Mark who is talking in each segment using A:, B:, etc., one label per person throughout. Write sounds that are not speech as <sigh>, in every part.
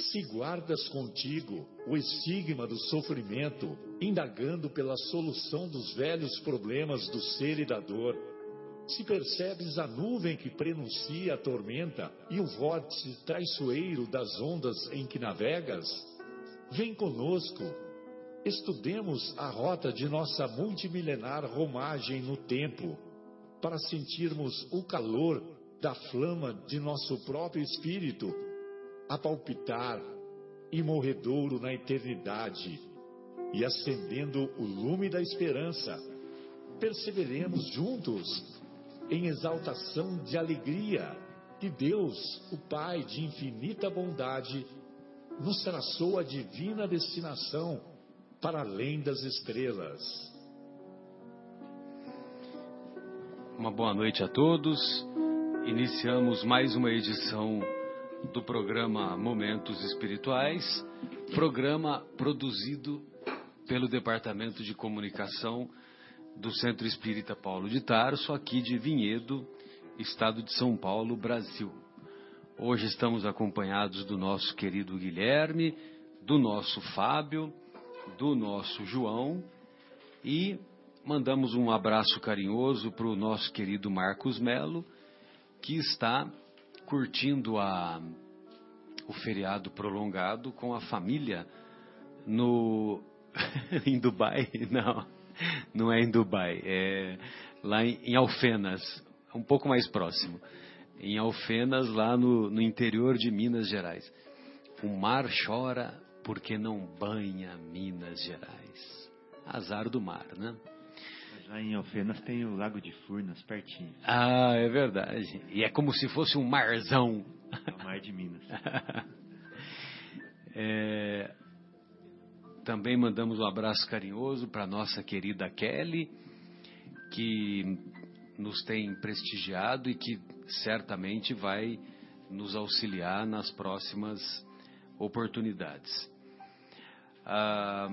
A: Se guardas contigo o estigma do sofrimento, indagando pela solução dos velhos problemas do ser e da dor, se percebes a nuvem que prenuncia a tormenta e o vórtice traiçoeiro das ondas em que navegas, vem conosco, estudemos a rota de nossa multimilenar romagem no tempo, para sentirmos o calor da flama de nosso próprio espírito a palpitar imorredouro na eternidade e acendendo o lume da esperança, perseveremos juntos em exaltação de alegria que Deus, o Pai de infinita bondade, nos traçou a divina destinação para além das estrelas.
B: Uma boa noite a todos. Iniciamos mais uma edição do programa Momentos Espirituais, programa produzido pelo Departamento de Comunicação do Centro Espírita Paulo de Tarso, aqui de Vinhedo, Estado de São Paulo, Brasil. Hoje estamos acompanhados do nosso querido Guilherme, do nosso Fábio, do nosso João e mandamos um abraço carinhoso para o nosso querido Marcos Melo, que está curtindo a, o feriado prolongado com a família no <laughs> em Dubai, <laughs> não, não é em Dubai, é lá em, em Alfenas, um pouco mais próximo, em Alfenas, lá no, no interior de Minas Gerais. O mar chora porque não banha Minas Gerais. Azar do mar, né?
C: Lá em Alfenas tem o Lago de Furnas, pertinho.
B: Ah, é verdade. E é como se fosse um marzão.
C: É o mar de Minas. <laughs>
B: é, também mandamos um abraço carinhoso para nossa querida Kelly, que nos tem prestigiado e que certamente vai nos auxiliar nas próximas oportunidades. Ah,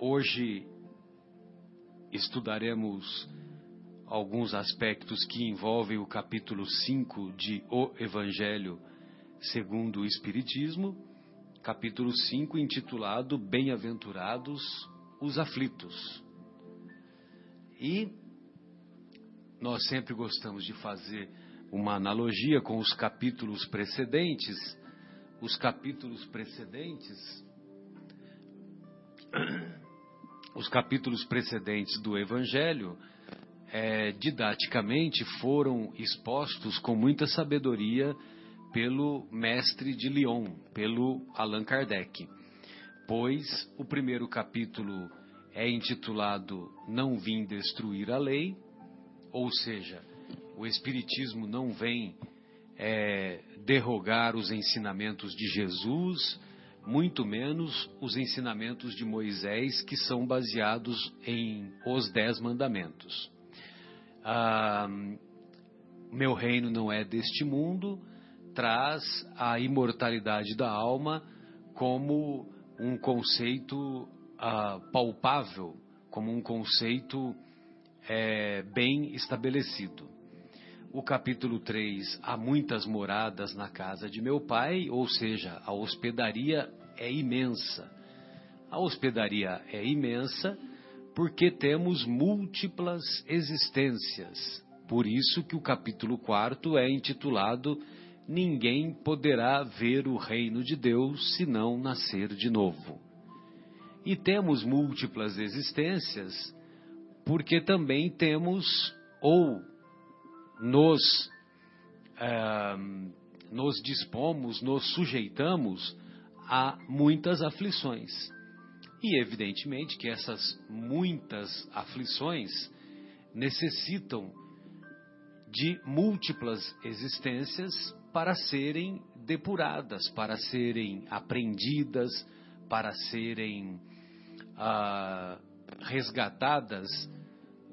B: hoje estudaremos alguns aspectos que envolvem o capítulo 5 de O Evangelho segundo o Espiritismo, capítulo 5 intitulado Bem-aventurados os aflitos. E nós sempre gostamos de fazer uma analogia com os capítulos precedentes. Os capítulos precedentes os capítulos precedentes do Evangelho, é, didaticamente, foram expostos com muita sabedoria pelo mestre de Lyon, pelo Allan Kardec. Pois o primeiro capítulo é intitulado Não Vim Destruir a Lei, ou seja, o Espiritismo não vem é, derrogar os ensinamentos de Jesus, muito menos os ensinamentos de Moisés, que são baseados em os Dez Mandamentos. Ah, meu reino não é deste mundo, traz a imortalidade da alma como um conceito ah, palpável, como um conceito é, bem estabelecido. O capítulo 3, há muitas moradas na casa de meu pai, ou seja, a hospedaria é imensa. A hospedaria é imensa porque temos múltiplas existências. Por isso que o capítulo 4 é intitulado Ninguém poderá ver o reino de Deus se não nascer de novo. E temos múltiplas existências porque também temos ou nos, eh, nos dispomos, nos sujeitamos há muitas aflições. E evidentemente que essas muitas aflições necessitam de múltiplas existências para serem depuradas, para serem aprendidas, para serem ah, resgatadas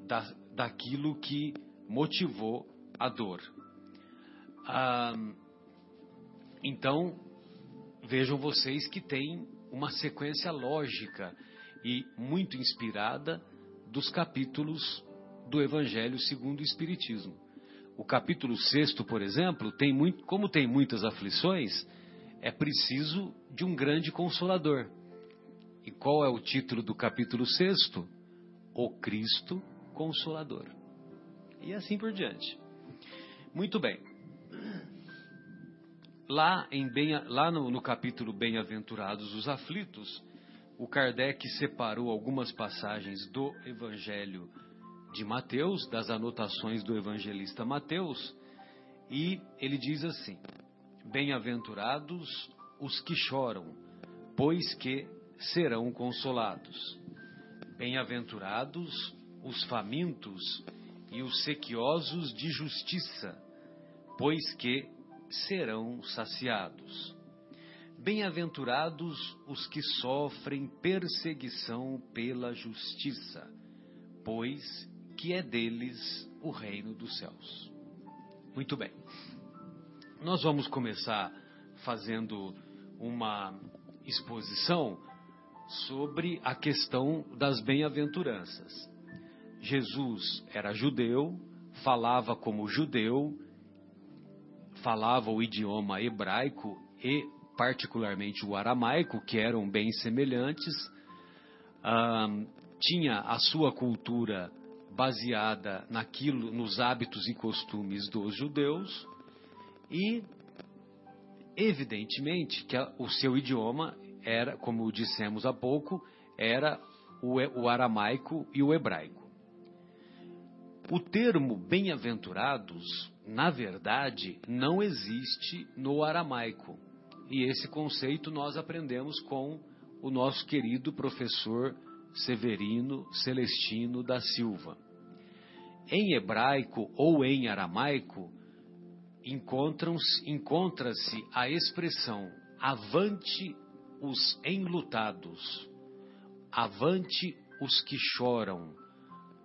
B: da, daquilo que motivou a dor. Ah, então, vejam vocês que tem uma sequência lógica e muito inspirada dos capítulos do Evangelho segundo o Espiritismo. O capítulo 6, por exemplo, tem muito, como tem muitas aflições, é preciso de um grande consolador. E qual é o título do capítulo 6? O Cristo Consolador. E assim por diante. Muito bem. Lá, em bem, lá no, no capítulo Bem-aventurados os aflitos, o Kardec separou algumas passagens do Evangelho de Mateus, das anotações do evangelista Mateus, e ele diz assim: Bem-aventurados os que choram, pois que serão consolados. Bem-aventurados os famintos e os sequiosos de justiça, pois que serão saciados. Bem-aventurados os que sofrem perseguição pela justiça, pois que é deles o reino dos céus. Muito bem. Nós vamos começar fazendo uma exposição sobre a questão das bem-aventuranças. Jesus era judeu, falava como judeu, falava o idioma hebraico e, particularmente, o aramaico, que eram bem semelhantes, ah, tinha a sua cultura baseada naquilo, nos hábitos e costumes dos judeus e, evidentemente, que a, o seu idioma era, como dissemos há pouco, era o, o aramaico e o hebraico. O termo bem-aventurados na verdade, não existe no aramaico. E esse conceito nós aprendemos com o nosso querido professor Severino Celestino da Silva. Em hebraico ou em aramaico, encontra-se a expressão avante os enlutados, avante os que choram,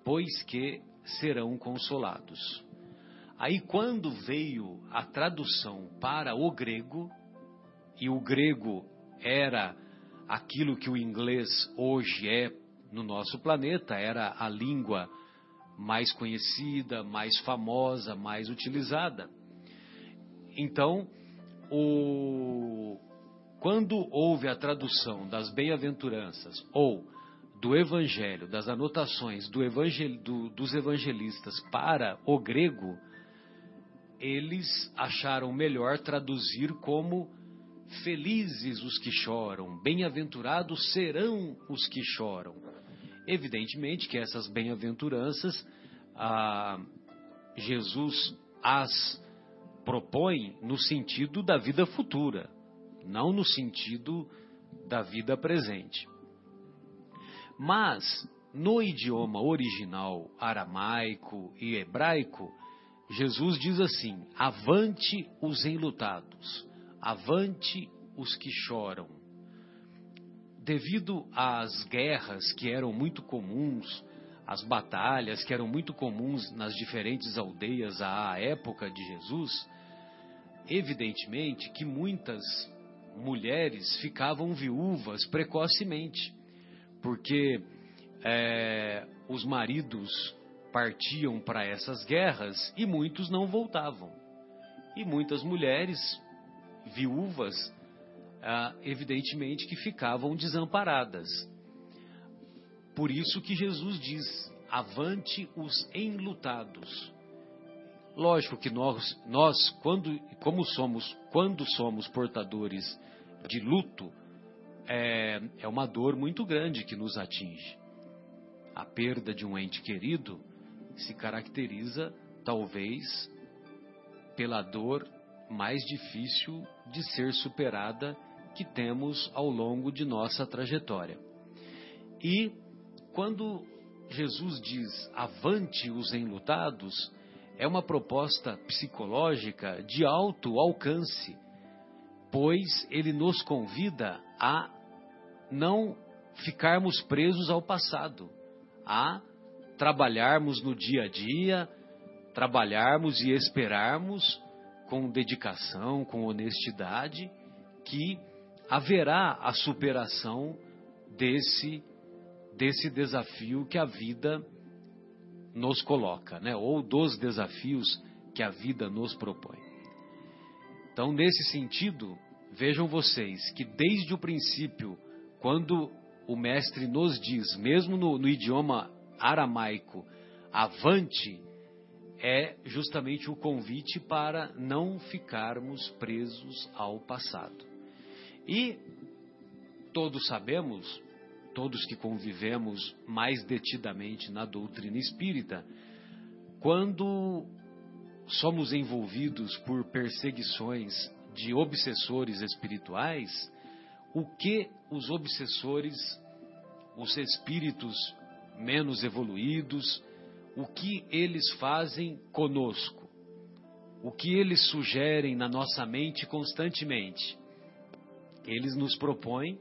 B: pois que serão consolados. Aí, quando veio a tradução para o grego, e o grego era aquilo que o inglês hoje é no nosso planeta, era a língua mais conhecida, mais famosa, mais utilizada. Então, o... quando houve a tradução das bem-aventuranças ou do evangelho, das anotações do evangel... do... dos evangelistas para o grego, eles acharam melhor traduzir como felizes os que choram, bem-aventurados serão os que choram. Evidentemente que essas bem-aventuranças, ah, Jesus as propõe no sentido da vida futura, não no sentido da vida presente. Mas, no idioma original aramaico e hebraico, Jesus diz assim: avante os enlutados, avante os que choram. Devido às guerras que eram muito comuns, às batalhas que eram muito comuns nas diferentes aldeias à época de Jesus, evidentemente que muitas mulheres ficavam viúvas precocemente, porque é, os maridos partiam para essas guerras e muitos não voltavam. E muitas mulheres viúvas, ah, evidentemente, que ficavam desamparadas. Por isso que Jesus diz: avante os enlutados. Lógico que nós, nós quando, como somos, quando somos portadores de luto, é, é uma dor muito grande que nos atinge. A perda de um ente querido se caracteriza, talvez, pela dor mais difícil de ser superada que temos ao longo de nossa trajetória. E quando Jesus diz avante os enlutados, é uma proposta psicológica de alto alcance, pois ele nos convida a não ficarmos presos ao passado, a trabalharmos no dia a dia, trabalharmos e esperarmos com dedicação, com honestidade, que haverá a superação desse desse desafio que a vida nos coloca, né? Ou dos desafios que a vida nos propõe. Então, nesse sentido, vejam vocês que desde o princípio, quando o mestre nos diz, mesmo no, no idioma aramaico, avante, é justamente o convite para não ficarmos presos ao passado. E todos sabemos, todos que convivemos mais detidamente na doutrina espírita, quando somos envolvidos por perseguições de obsessores espirituais, o que os obsessores, os espíritos menos evoluídos, o que eles fazem conosco, o que eles sugerem na nossa mente constantemente. Eles nos propõem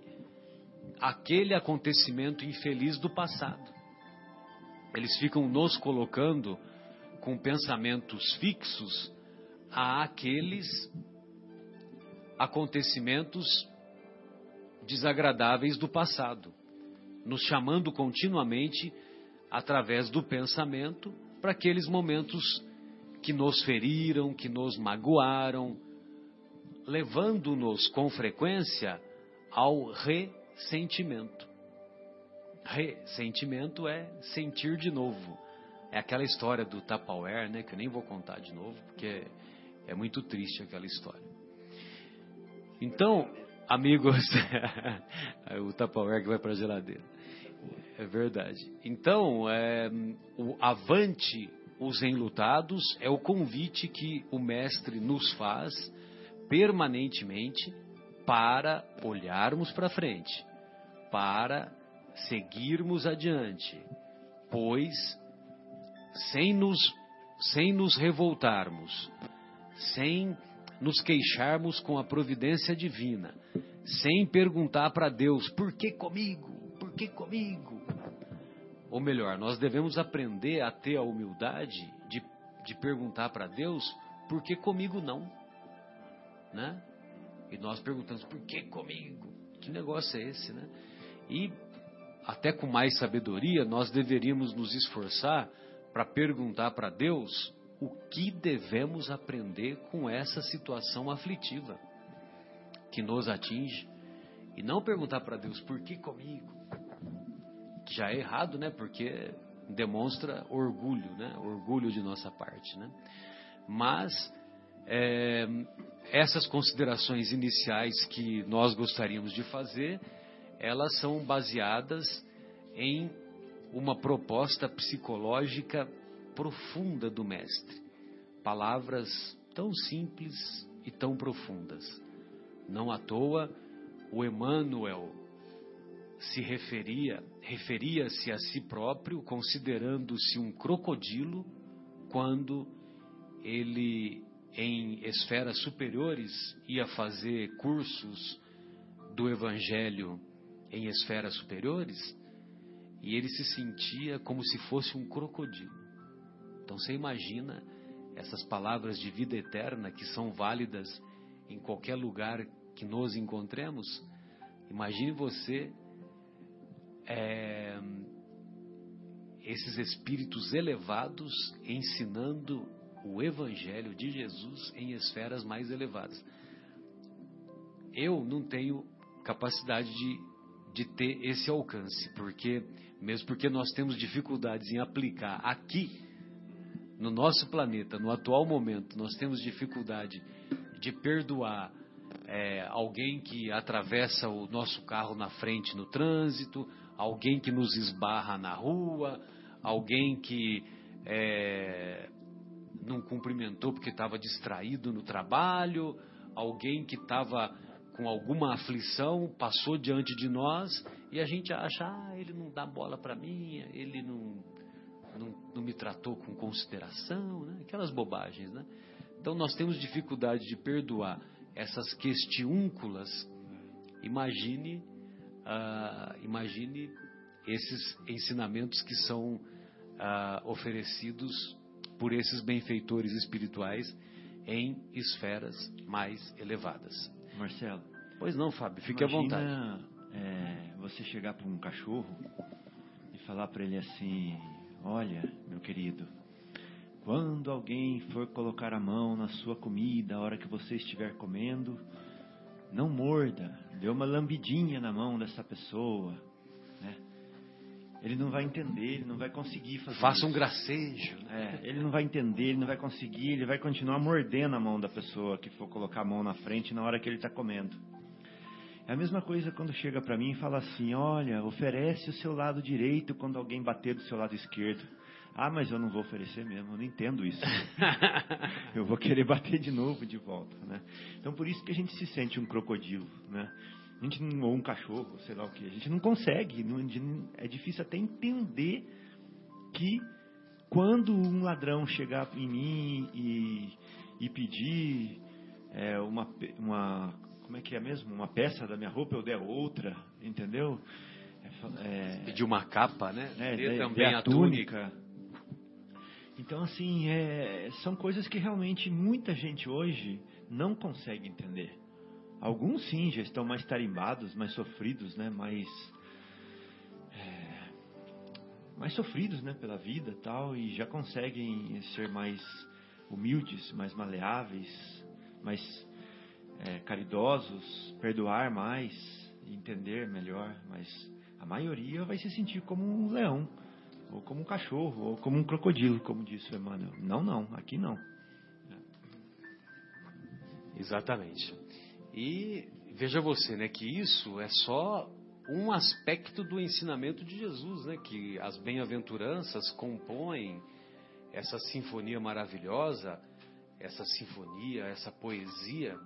B: aquele acontecimento infeliz do passado. Eles ficam nos colocando com pensamentos fixos a aqueles acontecimentos desagradáveis do passado, nos chamando continuamente através do pensamento para aqueles momentos que nos feriram, que nos magoaram, levando-nos com frequência ao ressentimento. Ressentimento é sentir de novo. É aquela história do Tupperware, né, que eu nem vou contar de novo, porque é, muito triste aquela história. Então, amigos, <laughs> o Tupperware que vai para a geladeira. É verdade. Então, é, o avante os enlutados é o convite que o mestre nos faz permanentemente para olharmos para frente, para seguirmos adiante, pois sem nos, sem nos revoltarmos, sem nos queixarmos com a providência divina, sem perguntar para Deus: por que comigo? Por que comigo? Ou melhor, nós devemos aprender a ter a humildade de, de perguntar para Deus: por que comigo não? Né? E nós perguntamos: por que comigo? Que negócio é esse, né? E até com mais sabedoria, nós deveríamos nos esforçar para perguntar para Deus o que devemos aprender com essa situação aflitiva que nos atinge e não perguntar para Deus por que comigo, que já é errado, né? Porque demonstra orgulho, né? Orgulho de nossa parte, né? Mas é, essas considerações iniciais que nós gostaríamos de fazer, elas são baseadas em uma proposta psicológica profunda do Mestre. Palavras tão simples e tão profundas. Não à toa, o Emmanuel se referia, referia-se a si próprio, considerando-se um crocodilo, quando ele, em esferas superiores, ia fazer cursos do Evangelho em esferas superiores, e ele se sentia como se fosse um crocodilo. Então você imagina essas palavras de vida eterna que são válidas em qualquer lugar que nos encontremos. Imagine você é, esses espíritos elevados ensinando o Evangelho de Jesus em esferas mais elevadas. Eu não tenho capacidade de, de ter esse alcance, porque mesmo porque nós temos dificuldades em aplicar aqui, no nosso planeta, no atual momento, nós temos dificuldade de perdoar é, alguém que atravessa o nosso carro na frente no trânsito, alguém que nos esbarra na rua, alguém que é, não cumprimentou porque estava distraído no trabalho, alguém que estava com alguma aflição, passou diante de nós e a gente acha, ah, ele não dá bola para mim, ele não, não, não, me tratou com consideração, né? aquelas bobagens. Né? Então nós temos dificuldade de perdoar essas questiúnculas. Imagine, uh, imagine esses ensinamentos que são uh, oferecidos por esses benfeitores espirituais em esferas mais elevadas.
C: Marcelo.
B: Pois não, Fábio, fique
C: imagina,
B: à vontade.
C: É, você chegar para um cachorro e falar para ele assim: Olha, meu querido, quando alguém for colocar a mão na sua comida, a hora que você estiver comendo, não morda, dê uma lambidinha na mão dessa pessoa, né? Ele não vai entender, ele não vai conseguir fazer
B: Faça
C: isso.
B: um gracejo.
C: É, ele não vai entender, ele não vai conseguir, ele vai continuar mordendo a mão da pessoa que for colocar a mão na frente na hora que ele está comendo. É a mesma coisa quando chega para mim e fala assim: olha, oferece o seu lado direito quando alguém bater do seu lado esquerdo. Ah, mas eu não vou oferecer mesmo, eu não entendo isso. <laughs> eu vou querer bater de novo de volta, né? Então por isso que a gente se sente um crocodilo, né? A gente ou um cachorro, sei lá o que. A gente não consegue, não, é difícil até entender que quando um ladrão chegar em mim e, e pedir é, uma, uma como é que é mesmo? Uma peça da minha roupa, eu der outra, entendeu?
B: É, Pedir uma capa, né?
C: É, Dê também a, a túnica. túnica. Então, assim, é, são coisas que realmente muita gente hoje não consegue entender. Alguns sim já estão mais tarimbados, mais sofridos, né? Mais é, mais sofridos, né? Pela vida, tal, e já conseguem ser mais humildes, mais maleáveis, mais é, caridosos, perdoar mais, entender melhor, mas a maioria vai se sentir como um leão, ou como um cachorro, ou como um crocodilo, como disse o Emmanuel. Não, não, aqui não.
B: Exatamente. E veja você, né, que isso é só um aspecto do ensinamento de Jesus, né, que as bem-aventuranças compõem essa sinfonia maravilhosa, essa sinfonia, essa poesia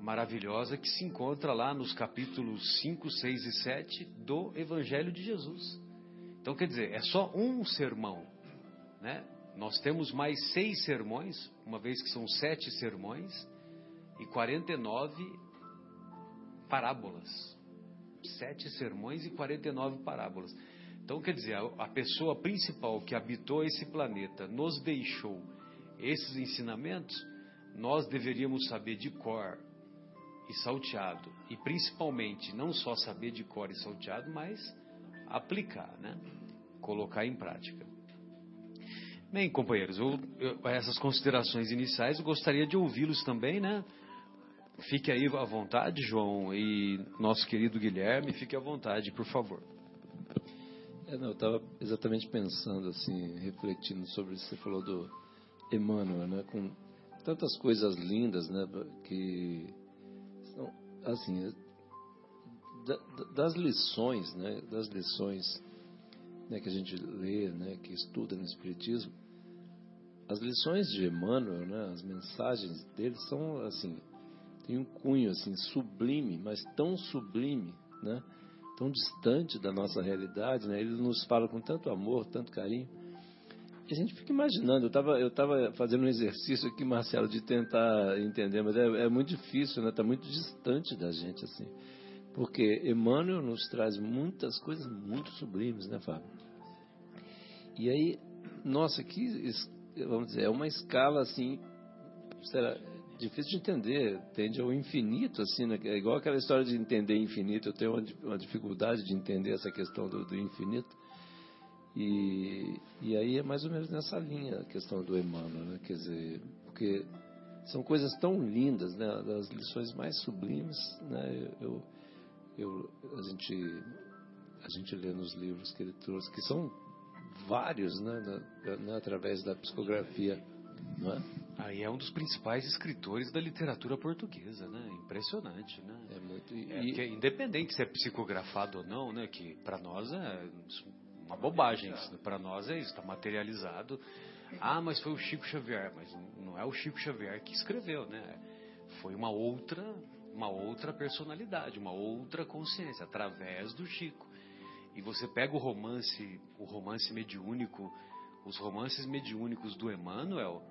B: maravilhosa que se encontra lá nos capítulos 5, 6 e 7 do Evangelho de Jesus. Então, quer dizer, é só um sermão, né? Nós temos mais seis sermões, uma vez que são sete sermões, e 49 parábolas. Sete sermões e 49 parábolas. Então, quer dizer, a pessoa principal que habitou esse planeta nos deixou esses ensinamentos, nós deveríamos saber de cor e salteado. E principalmente, não só saber de cor e salteado, mas aplicar, né? Colocar em prática. Bem, companheiros, eu, eu, essas considerações iniciais eu gostaria de ouvi-los também, né? Fique aí à vontade, João, e nosso querido Guilherme, fique à vontade, por favor.
D: É, não, eu estava exatamente pensando, assim, refletindo sobre isso que você falou do Emmanuel, né? Com tantas coisas lindas, né? Que assim, das lições, né? Das lições né, que a gente lê, né? Que estuda no Espiritismo, as lições de Emmanuel, né? As mensagens dele são, assim, tem um cunho assim sublime, mas tão sublime, né? Tão distante da nossa realidade, né? Ele nos fala com tanto amor, tanto carinho. A gente fica imaginando. Eu estava eu tava fazendo um exercício aqui, Marcelo, de tentar entender, mas é, é muito difícil, né? Está muito distante da gente assim, porque Emmanuel nos traz muitas coisas muito sublimes, né, Fábio? E aí, nossa, que vamos dizer, é uma escala assim, será difícil de entender, tende ao infinito, assim, né? é igual aquela história de entender infinito, eu tenho uma, uma dificuldade de entender essa questão do, do infinito, e, e aí é mais ou menos nessa linha a questão do Emmanuel, né? quer dizer, porque são coisas tão lindas, né, das lições mais sublimes, né, eu, eu, a gente a gente lê nos livros que ele trouxe, que são vários, né, né através da psicografia não é?
B: Aí é um dos principais escritores da literatura portuguesa, né? Impressionante, né?
D: É muito.
B: E... É, independente se é psicografado ou não, né? Que para nós é uma bobagem. Para nós é isso, está materializado. Ah, mas foi o Chico Xavier, mas não é o Chico Xavier que escreveu, né? Foi uma outra, uma outra personalidade, uma outra consciência através do Chico. E você pega o romance, o romance mediúnico os romances mediúnicos do Emmanuel,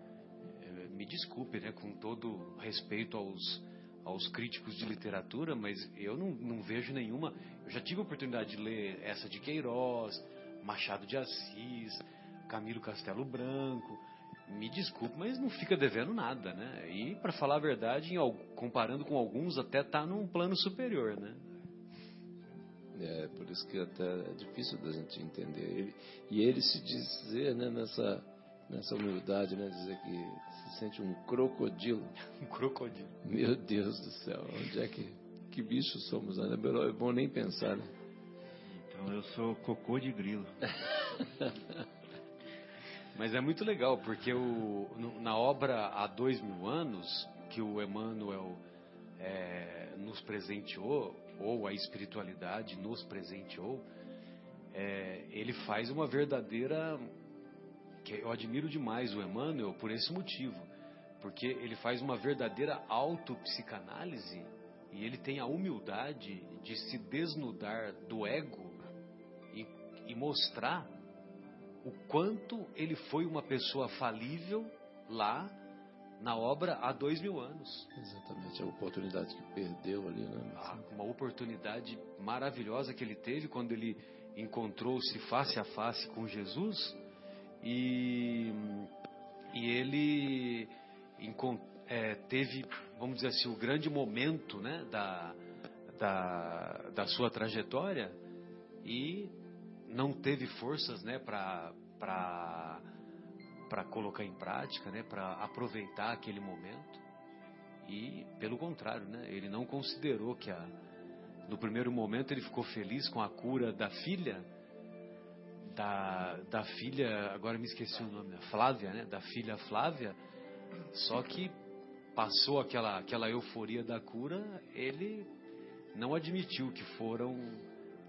B: eh, me desculpe, né, com todo respeito aos, aos críticos de literatura, mas eu não, não vejo nenhuma. Eu já tive a oportunidade de ler essa de Queiroz, Machado de Assis, Camilo Castelo Branco. Me desculpe, mas não fica devendo nada, né? E para falar a verdade, em, comparando com alguns, até está num plano superior, né?
D: É, por isso que até é difícil da gente entender. Ele, e ele se dizer né, nessa, nessa humildade, né? Dizer que se sente um crocodilo. <laughs>
B: Um crocodilo.
D: Meu Deus do céu, onde é que, que bicho somos? Né? É bom nem pensar, né?
C: Então eu sou cocô de grilo. <laughs>
B: Mas é muito legal, porque o, na obra Há Dois Mil Anos, que o Emmanuel é, nos presenteou, ou a espiritualidade nos presenteou, é, ele faz uma verdadeira. que Eu admiro demais o Emmanuel por esse motivo, porque ele faz uma verdadeira autopsicanálise e ele tem a humildade de se desnudar do ego e, mostrar o quanto ele foi uma pessoa falível lá na obra há dois mil anos.
D: Exatamente, a oportunidade que perdeu ali, né?
B: Ah, uma oportunidade maravilhosa que ele teve quando ele encontrou-se face a face com Jesus e, e ele é, teve, vamos dizer assim, o grande momento né, da, da, da sua trajetória e não teve forças né, para colocar em prática, né, para aproveitar aquele momento. E, pelo contrário, né, ele não considerou que a, no primeiro momento ele ficou feliz com a cura da filha, da, da filha, agora me esqueci o nome, Flávia, né, da filha Flávia, só que passou aquela, aquela euforia da cura, ele não admitiu que foram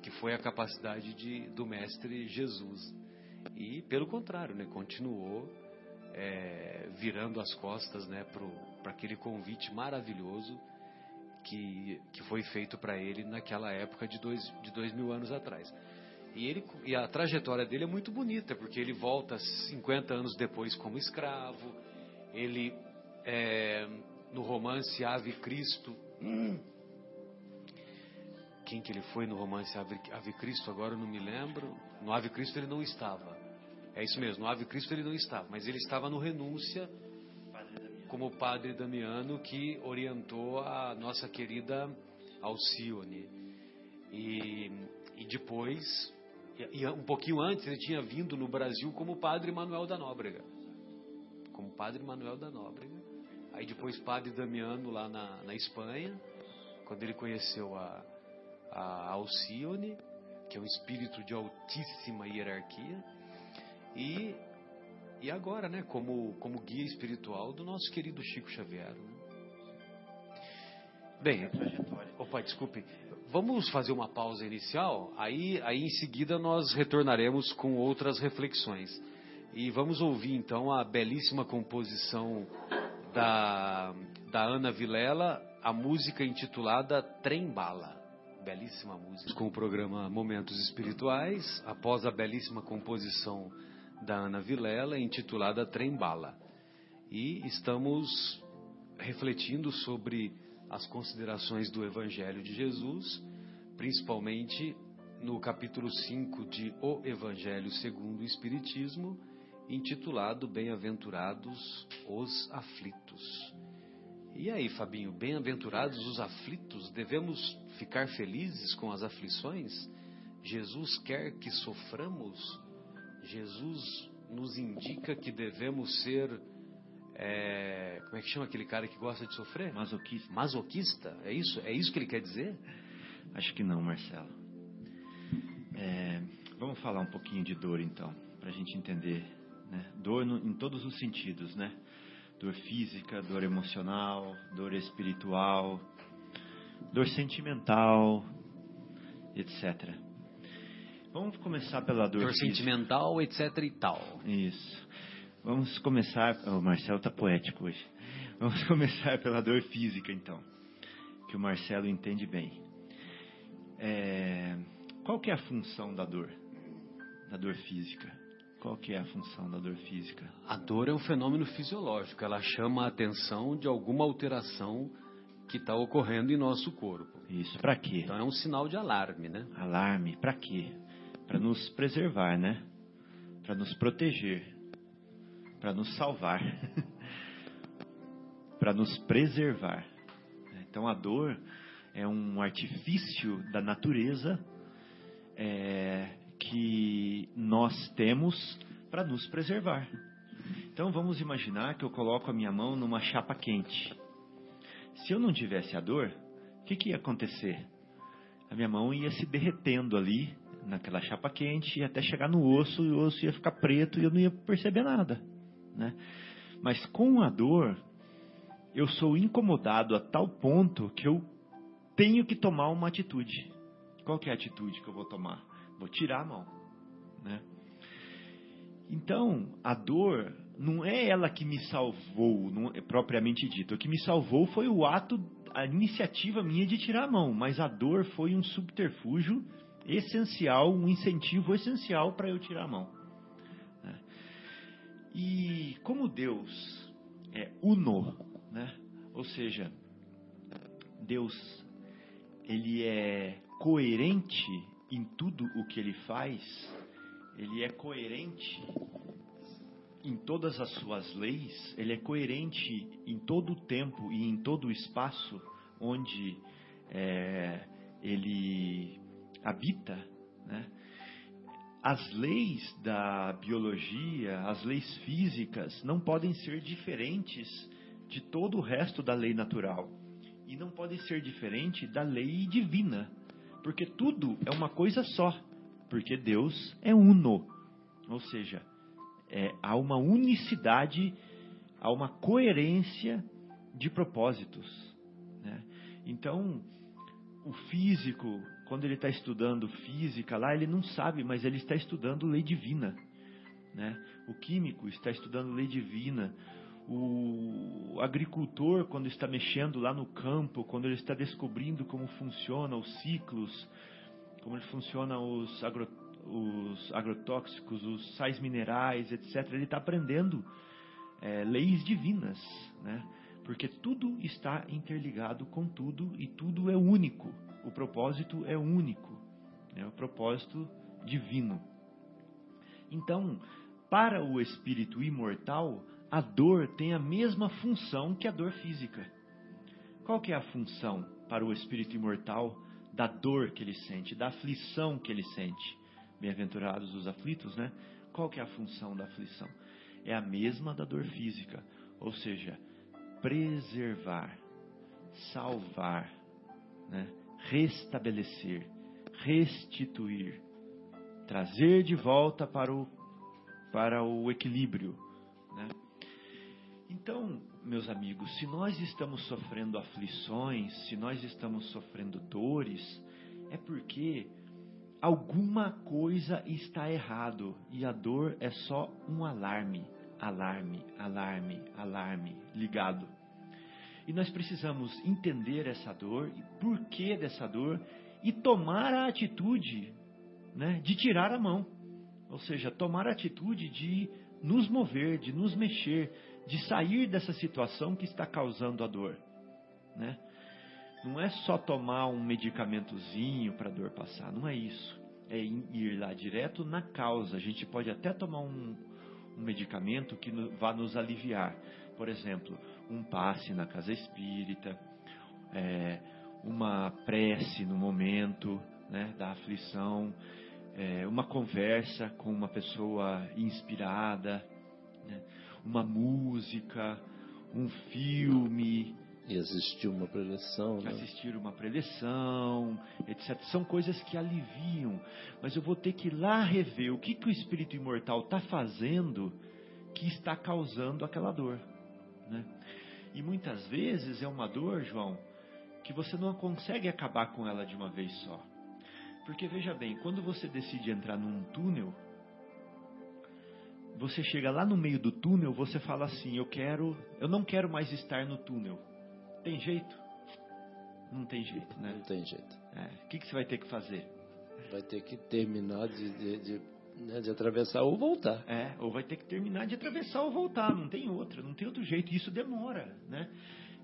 B: que foi a capacidade de, do mestre Jesus. E, pelo contrário, né, continuou é, virando as costas né, para aquele convite maravilhoso que, que foi feito para ele naquela época de dois, de dois mil anos atrás. E, ele, e a trajetória dele é muito bonita, porque ele volta 50 anos depois como escravo, ele, é, no romance Ave Cristo, hum, quem que ele foi no romance Ave, Ave Cristo, agora eu não me lembro. No Ave Cristo ele não estava. É isso mesmo, no Ave Cristo ele não estava, mas ele estava no Renúncia como padre Damiano que orientou a nossa querida Alcione. E, e depois, e um pouquinho antes, ele tinha vindo no Brasil como padre Manuel da Nóbrega. Como padre Manuel da Nóbrega. Aí depois padre Damiano lá na, na Espanha, quando ele conheceu a, a Alcione, que é um espírito de altíssima hierarquia, e, e agora, né, como, como guia espiritual do nosso querido Chico Xavier. Né? Bem, opa, desculpe. Vamos fazer uma pausa inicial, aí, aí em seguida nós retornaremos com outras reflexões. E vamos ouvir então a belíssima composição da, da Ana Vilela, a música intitulada Trem Bala belíssima música com o programa Momentos Espirituais, após a belíssima composição da Ana Vilela, intitulada Trem Bala. E estamos refletindo sobre as considerações do Evangelho de Jesus, principalmente no capítulo 5 de O Evangelho segundo o Espiritismo, intitulado Bem-aventurados os aflitos. E aí, Fabinho, bem-aventurados os aflitos, devemos ficar felizes com as aflições? Jesus quer que soframos? Jesus nos indica que devemos ser. É, como é que chama aquele cara que gosta de sofrer?
C: Masoquista.
B: Masoquista? É isso? É isso que ele quer dizer?
C: Acho que não, Marcelo. É, vamos falar um pouquinho de dor então, para a gente entender. Né? Dor no, em todos os sentidos, né? Dor física, dor emocional, dor espiritual, dor sentimental, etc. Vamos começar pela dor,
B: dor
C: física.
B: sentimental, etc e tal.
C: Isso. Vamos começar. O Marcelo está poético hoje. Vamos <laughs> começar pela dor física, então, que o Marcelo entende bem. É... Qual que é a função da dor? Da dor física? Qual que é a função da dor física?
B: A dor é um fenômeno fisiológico. Ela chama a atenção de alguma alteração que está ocorrendo em nosso corpo.
C: Isso. Para quê?
B: Então é um sinal de alarme, né?
C: Alarme. Para quê? Para nos preservar, né? Para nos proteger. Para nos salvar. <laughs> para nos preservar. Então a dor é um artifício da natureza é, que nós temos para nos preservar. Então vamos imaginar que eu coloco a minha mão numa chapa quente. Se eu não tivesse a dor, o que, que ia acontecer? A minha mão ia se derretendo ali, naquela chapa quente, até chegar no osso, e o osso ia ficar preto e eu não ia perceber nada. Né? Mas com a dor, eu sou incomodado a tal ponto que eu tenho que tomar uma atitude. Qual que é a atitude que eu vou tomar? Vou tirar a mão. Né? Então, a dor não é ela que me salvou, não é propriamente dito. O que me salvou foi o ato, a iniciativa minha de tirar a mão. Mas a dor foi um subterfúgio essencial, um incentivo essencial para eu tirar a mão. Né? E como Deus é uno, né? ou seja, Deus ele é coerente em tudo o que ele faz, ele é coerente em todas as suas leis, ele é coerente em todo o tempo e em todo o espaço onde é, ele habita, né? As leis da biologia, as leis físicas, não podem ser diferentes de todo o resto da lei natural. E não podem ser diferentes da lei divina. Porque tudo é uma coisa só. Porque Deus é uno. Ou seja, é, há uma unicidade, há uma coerência de propósitos. Né? Então, o físico, quando ele está estudando física lá, ele não sabe, mas ele está estudando lei divina. Né? O químico está estudando lei divina. O agricultor, quando está mexendo lá no campo, quando ele está descobrindo como funciona os ciclos, como funcionam os, agro, os agrotóxicos, os sais minerais, etc., ele está aprendendo é, leis divinas, né? porque tudo está interligado com tudo e tudo é único. O propósito é único, é o propósito divino. Então, para o espírito imortal, a dor tem a mesma função que a dor física. Qual que é a função para o espírito imortal da dor que ele sente, da aflição que ele sente? Bem-aventurados os aflitos, né? Qual que é a função da aflição? É a mesma da dor física, ou seja, preservar, salvar, né? restabelecer, restituir, trazer de volta para o, para o equilíbrio. Né? Então, meus amigos, se nós estamos sofrendo aflições, se nós estamos sofrendo dores, é porque alguma coisa está errado e a dor é só um alarme alarme, alarme, alarme ligado. E nós precisamos entender essa dor, por que dessa dor, e tomar a atitude né, de tirar a mão. Ou seja, tomar a atitude de nos mover, de nos mexer, de sair dessa situação que está causando a dor. Né? Não é só tomar um medicamentozinho para a dor passar, não é isso. É ir lá direto na causa. A gente pode até tomar um, um medicamento que vá nos aliviar. Por exemplo, um passe na casa espírita, é, uma prece no momento né, da aflição, é, uma conversa com uma pessoa inspirada, né, uma música, um filme.
D: E assistir uma preleção. Né?
C: Assistir uma preleção, etc. São coisas que aliviam. Mas eu vou ter que ir lá rever o que, que o espírito imortal está fazendo que está causando aquela dor. Né? E muitas vezes é uma dor, João, que você não consegue acabar com ela de uma vez só. Porque veja bem, quando você decide entrar num túnel, você chega lá no meio do túnel, você fala assim: "Eu quero, eu não quero mais estar no túnel". Tem jeito? Não tem jeito, né?
D: Não tem jeito.
C: É. O que, que você vai ter que fazer?
D: Vai ter que terminar de, de, de, né, de atravessar ou voltar.
C: É, ou vai ter que terminar de atravessar ou voltar. Não tem outra, não tem outro jeito. Isso demora, né?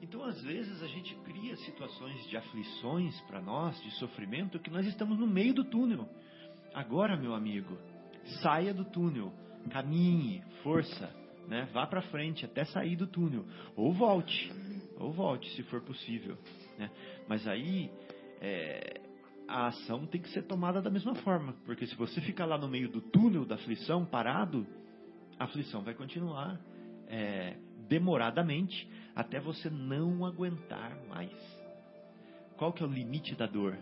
C: Então, às vezes, a gente cria situações de aflições para nós, de sofrimento, que nós estamos no meio do túnel. Agora, meu amigo, saia do túnel, caminhe, força, né? Vá para frente até sair do túnel, ou volte, ou volte, se for possível. Né? Mas aí é, a ação tem que ser tomada da mesma forma, porque se você ficar lá no meio do túnel da aflição parado, a aflição vai continuar é, demoradamente até você não aguentar mais. Qual que é o limite da dor?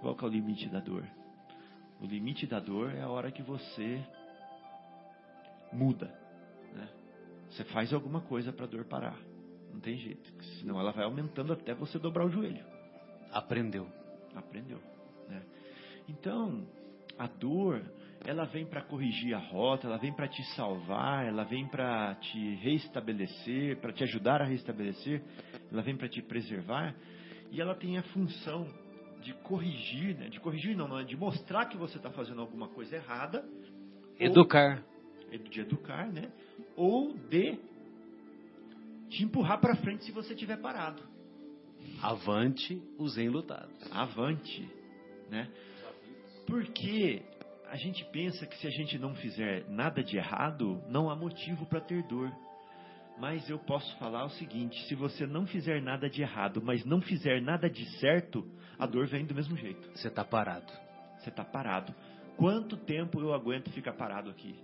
C: Qual que é o limite da dor? O limite da dor é a hora que você muda. Né? Você faz alguma coisa para a dor parar. Não tem jeito. Senão ela vai aumentando até você dobrar o joelho.
B: Aprendeu.
C: Aprendeu. Né? Então, a dor, ela vem para corrigir a rota, ela vem para te salvar, ela vem para te restabelecer, para te ajudar a restabelecer, ela vem para te preservar, e ela tem a função de corrigir, né? de corrigir não, não é de mostrar que você está fazendo alguma coisa errada.
B: Educar.
C: Ou, de educar, né? Ou de te empurrar para frente se você estiver parado.
B: Avante os enlutados.
C: Avante, né? Porque a gente pensa que se a gente não fizer nada de errado, não há motivo para ter dor. Mas eu posso falar o seguinte: se você não fizer nada de errado, mas não fizer nada de certo, a dor vem do mesmo jeito.
B: Você está parado.
C: Você está parado. Quanto tempo eu aguento ficar parado aqui?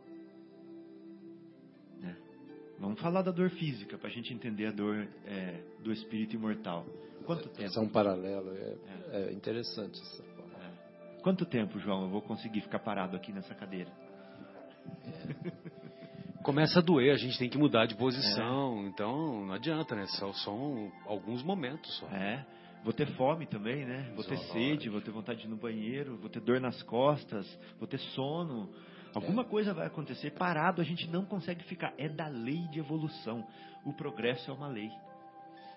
C: Vamos falar da dor física para a gente entender a dor é, do espírito imortal. Quanto tempo?
D: Esse é um paralelo, é, é. é interessante essa forma.
C: É. Quanto tempo, João, eu vou conseguir ficar parado aqui nessa cadeira?
B: Começa a doer, a gente tem que mudar de posição, é. então não adianta, né? Só são alguns momentos só.
C: É. Vou ter fome também, né? Vou ter sede, vou ter vontade de ir no banheiro, vou ter dor nas costas, vou ter sono. Alguma coisa vai acontecer. Parado a gente não consegue ficar. É da lei de evolução. O progresso é uma lei.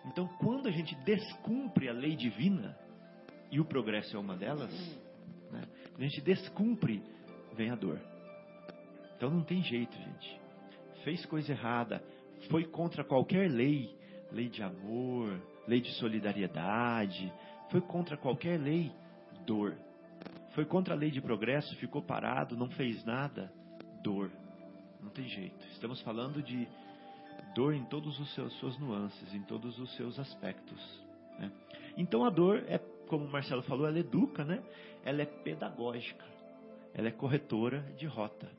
C: Então, quando a gente descumpre a lei divina, e o progresso é uma delas, né? a gente descumpre, vem a dor. Então não tem jeito, gente. Fez coisa errada, foi contra qualquer lei, lei de amor, lei de solidariedade, foi contra qualquer lei, dor. Foi contra a lei de progresso, ficou parado, não fez nada, dor. Não tem jeito. Estamos falando de dor em todas as suas nuances, em todos os seus aspectos. Né? Então a dor é, como o Marcelo falou, ela educa, né? Ela é pedagógica, ela é corretora de rota.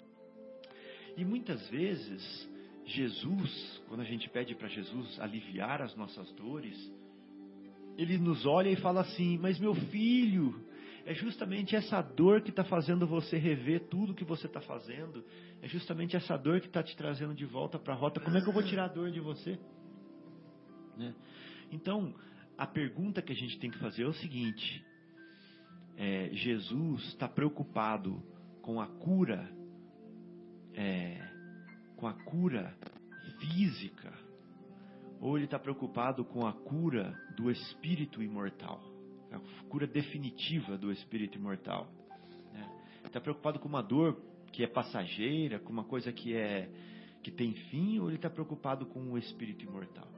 C: E muitas vezes Jesus, quando a gente pede para Jesus aliviar as nossas dores, ele nos olha e fala assim: Mas meu filho, é justamente essa dor que está fazendo você rever tudo que você está fazendo. É justamente essa dor que está te trazendo de volta para a rota. Como é que eu vou tirar a dor de você? Né? Então, a pergunta que a gente tem que fazer é o seguinte: é, Jesus está preocupado com a cura, é, com a cura física, ou ele está preocupado com a cura do espírito imortal? A cura definitiva do espírito imortal. Né? Está preocupado com uma dor que é passageira, com uma coisa que é que tem fim, ou ele está preocupado com o espírito imortal?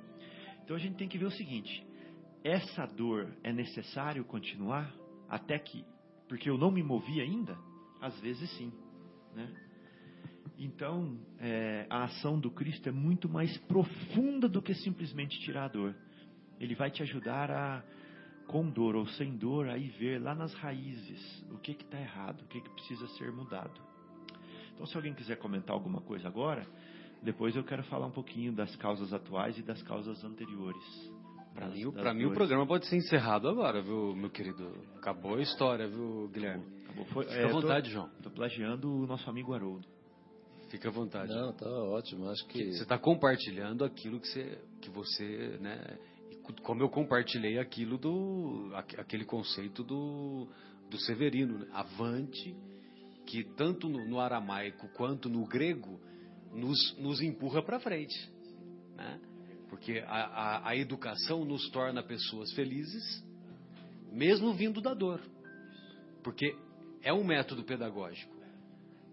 C: Então a gente tem que ver o seguinte: essa dor é necessário continuar até que, porque eu não me movi ainda? Às vezes sim, né? Então, é, a ação do Cristo é muito mais profunda do que simplesmente tirar a dor. Ele vai te ajudar a, com dor ou sem dor, aí ver lá nas raízes o que está errado, o que, que precisa ser mudado. Então, se alguém quiser comentar alguma coisa agora, depois eu quero falar um pouquinho das causas atuais e das causas anteriores.
B: Para mim, pra mim o programa pode ser encerrado agora, viu, meu querido? Acabou a história, viu, Guilherme? Acabou. Foi, Fica é, à vontade,
C: tô,
B: João.
C: Estou plagiando o nosso amigo Haroldo.
B: Fica à vontade.
D: Não, tá ótimo. Acho que
B: você está compartilhando aquilo que você, que você, né, como eu compartilhei aquilo do aquele conceito do, do Severino, né? avante, que tanto no, no, aramaico quanto no grego nos, nos empurra para frente, né? Porque a, a, a educação nos torna pessoas felizes, mesmo vindo da dor, porque é um método pedagógico,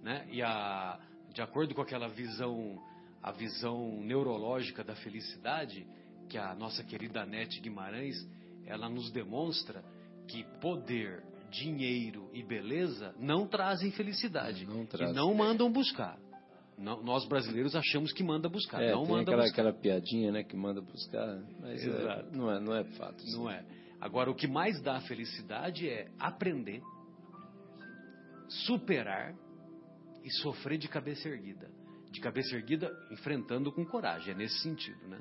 B: né? E a, de acordo com aquela visão, a visão neurológica da felicidade, que a nossa querida Anete Guimarães, ela nos demonstra que poder, dinheiro e beleza não trazem felicidade. Não traz. E não mandam buscar. Não, nós brasileiros achamos que manda buscar,
D: é,
B: não
D: tem
B: manda
D: aquela,
B: buscar.
D: aquela piadinha, né, que manda buscar, mas é, não, é, não é fato.
B: Não é. Agora, o que mais dá felicidade é aprender, superar e sofrer de cabeça erguida. de cabeça erguida, enfrentando com coragem. É nesse sentido, né?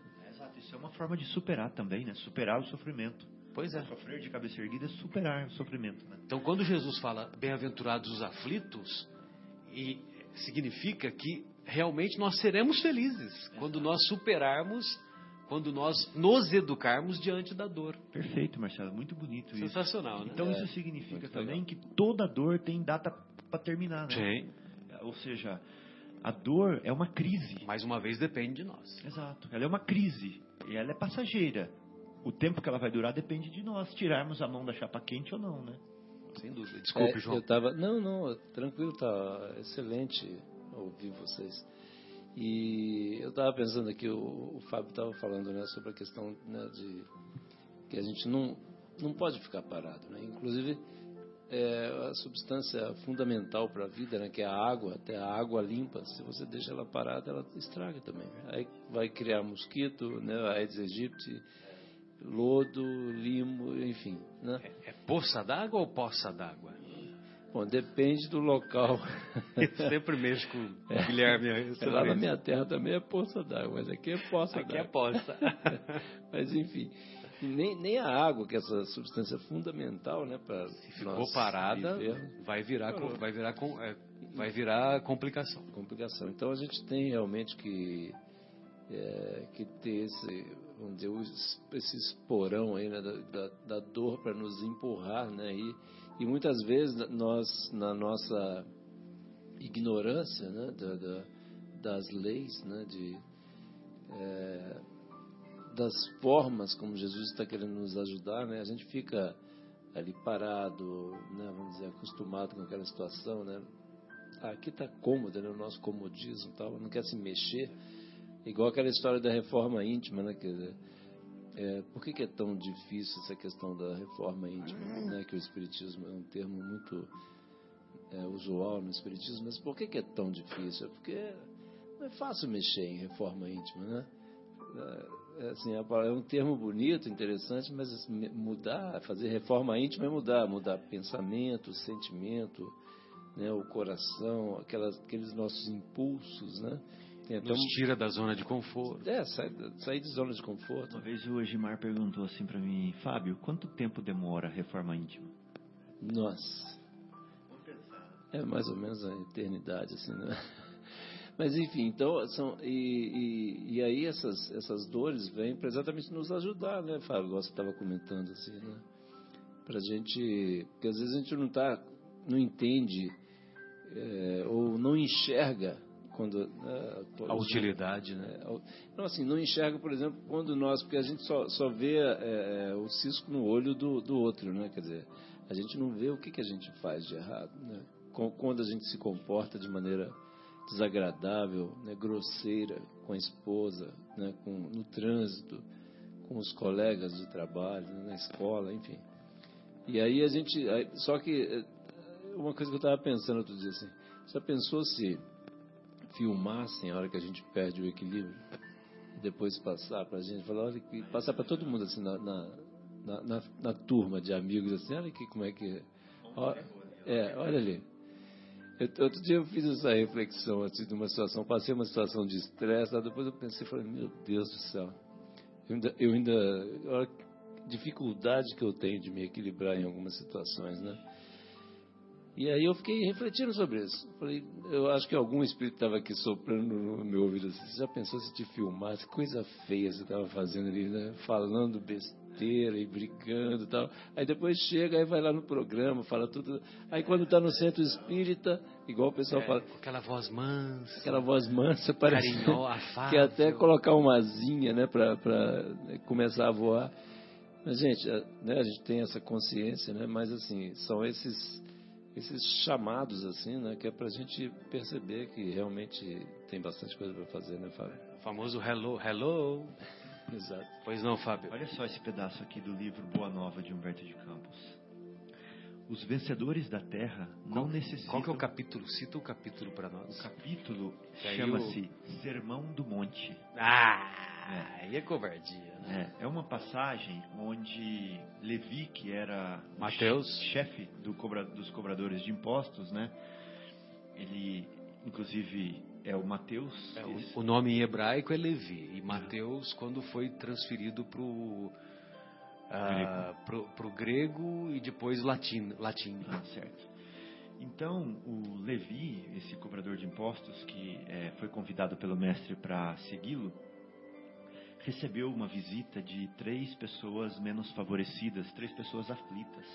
C: Isso é uma forma de superar também, né? Superar o sofrimento.
B: Pois é.
C: Sofrer de cabeça erguida é superar o sofrimento, né?
B: Então, quando Jesus fala bem-aventurados os aflitos, e significa que realmente nós seremos felizes quando nós superarmos, quando nós nos educarmos diante da dor.
C: Perfeito, Marcelo, muito bonito isso.
B: Sensacional, né?
C: Então
D: É,
C: isso significa
D: muito
C: também
D: legal.
C: que toda dor tem data para terminar, né?
B: Sim.
C: Ou seja, a dor é uma crise.
B: Mais uma vez depende de nós.
C: Exato. Ela é uma crise e ela é passageira. O tempo que ela vai durar depende de nós tirarmos a mão da chapa quente ou não, né?
B: Sem dúvida. Desculpe,
D: É,
B: João.
D: Eu tava, não, não, tranquilo, tá excelente ouvir vocês. E eu estava pensando aqui, o, o Fábio estava falando né, sobre a questão né, de que a gente não, não pode ficar parado. Né? Inclusive, é, a substância fundamental para a vida, né, que é a água, até a água limpa, se você deixa ela parada, ela estraga também. Aí vai criar mosquito, né, Aedes aegypti, lodo, limo, enfim. Né?
B: É poça d'água ou poça d'água?
D: Bom, depende do local. <laughs>
B: Eu sempre mexo com o <laughs> Guilherme.
D: É, lá na minha terra também é poça d'água, mas aqui é poça
B: Aqui é
D: d'água.
B: poça. <laughs>
D: mas enfim, nem, nem a água, que é essa substância fundamental, né, para
B: Se ficou parada, vai virar, vai virar, é, vai virar complicação.
D: complicação. Então a gente tem realmente que é, que ter esse, vamos dizer, esse esporão aí né, da, da, da dor para nos empurrar, né? E, e muitas vezes nós, na nossa ignorância, né, da, da- das leis, né, de é, das formas como Jesus está querendo nos ajudar, né? A gente fica ali parado, né? Vamos dizer, acostumado com aquela situação, né? Ah, aqui está cômodo, né? O nosso comodismo, tal, não quer se mexer. Igual aquela história da reforma íntima, né? É, por que, que é tão difícil essa questão da reforma íntima, né? Que o espiritismo é um termo muito é, usual no espiritismo, mas por que, que é tão difícil? É porque não é fácil mexer em reforma íntima, né? É, assim, é um termo bonito, interessante, mas assim, mudar, fazer reforma íntima é mudar, mudar pensamento, sentimento, né, o coração, aquelas, aqueles nossos impulsos, né? Até
B: Nos tira da zona de conforto.
D: é, sair, sair de zona de conforto.
C: Uma vez o Egimar perguntou assim para mim, Fábio, quanto tempo demora a reforma íntima?
D: Nossa. É mais ou menos a eternidade, assim, né? Mas enfim, então são e, e, e aí essas essas dores vêm para exatamente nos ajudar, né, Fábio? Igual você estava comentando assim, né? Para gente, porque às vezes a gente não tá, não entende é, ou não enxerga quando né,
B: A utilidade, né?
D: é, Não, assim, não enxerga, por exemplo, quando nós, porque a gente só, só vê é, é, o cisco no olho do, do outro, né? Quer dizer, a gente não vê o que, que a gente faz de errado, né? Quando a gente se comporta de maneira desagradável, né? grosseira com a esposa, né? com, no trânsito, com os colegas de trabalho, né? na escola, enfim. E aí a gente, só que é, uma coisa que eu estava pensando outro dia assim, já pensou se filmassem a hora que a gente perde o equilíbrio e depois passar para a gente, falar, olha passar para todo mundo assim na, na, na, na- na turma de amigos assim, olha aqui como é que ó, é, olha ali. Eu- outro dia eu fiz essa reflexão assim de uma situação, passei uma situação de estresse, depois eu pensei, falei, meu Deus do céu, eu ainda, eu ainda que dificuldade que eu tenho de me equilibrar em algumas situações, né? E aí eu fiquei refletindo sobre isso. Falei, eu acho que algum espírito estava aqui soprando no meu ouvido assim, você já pensou se te filmasse? Coisa feia você estava fazendo ali, né? Falando besteira e brigando e tal. Aí depois chega, aí vai lá no programa, fala tudo. Aí quando está no centro espírita, igual o pessoal fala,
B: É, com aquela voz mansa,
D: aquela voz mansa, parece
B: afável. <laughs>
D: que é até colocar uma asinha, né, para começar a voar. Mas, gente, a, né, a gente tem essa consciência, né, mas, assim, são esses, esses chamados, assim, né, que é para a gente perceber que realmente tem bastante coisa para fazer, né, Fábio?
B: O famoso hello, hello.
D: Exato.
B: Pois não, Fábio?
C: Olha só esse pedaço aqui do livro Boa Nova de Humberto de Campos. Os vencedores da Terra não
B: Qual,
C: necessitam...
B: qual que é o capítulo? Cita o capítulo para nós.
C: O capítulo chama-se Sermão do Monte.
B: Ah, aí é covardia, né?
C: É, é uma passagem onde Levi, que era o
B: Mateus.
C: che- chefe do cobra- dos cobradores de impostos, né? Ele, inclusive, é o Mateus.
B: É, o, o, nome em hebraico é Levi. E Mateus, quando foi transferido para o uh, pro, pro grego e depois latim. latim.
C: Ah, certo. Então, o Levi, esse cobrador de impostos que é, foi convidado pelo mestre para segui-lo, recebeu uma visita de três pessoas menos favorecidas, três pessoas aflitas.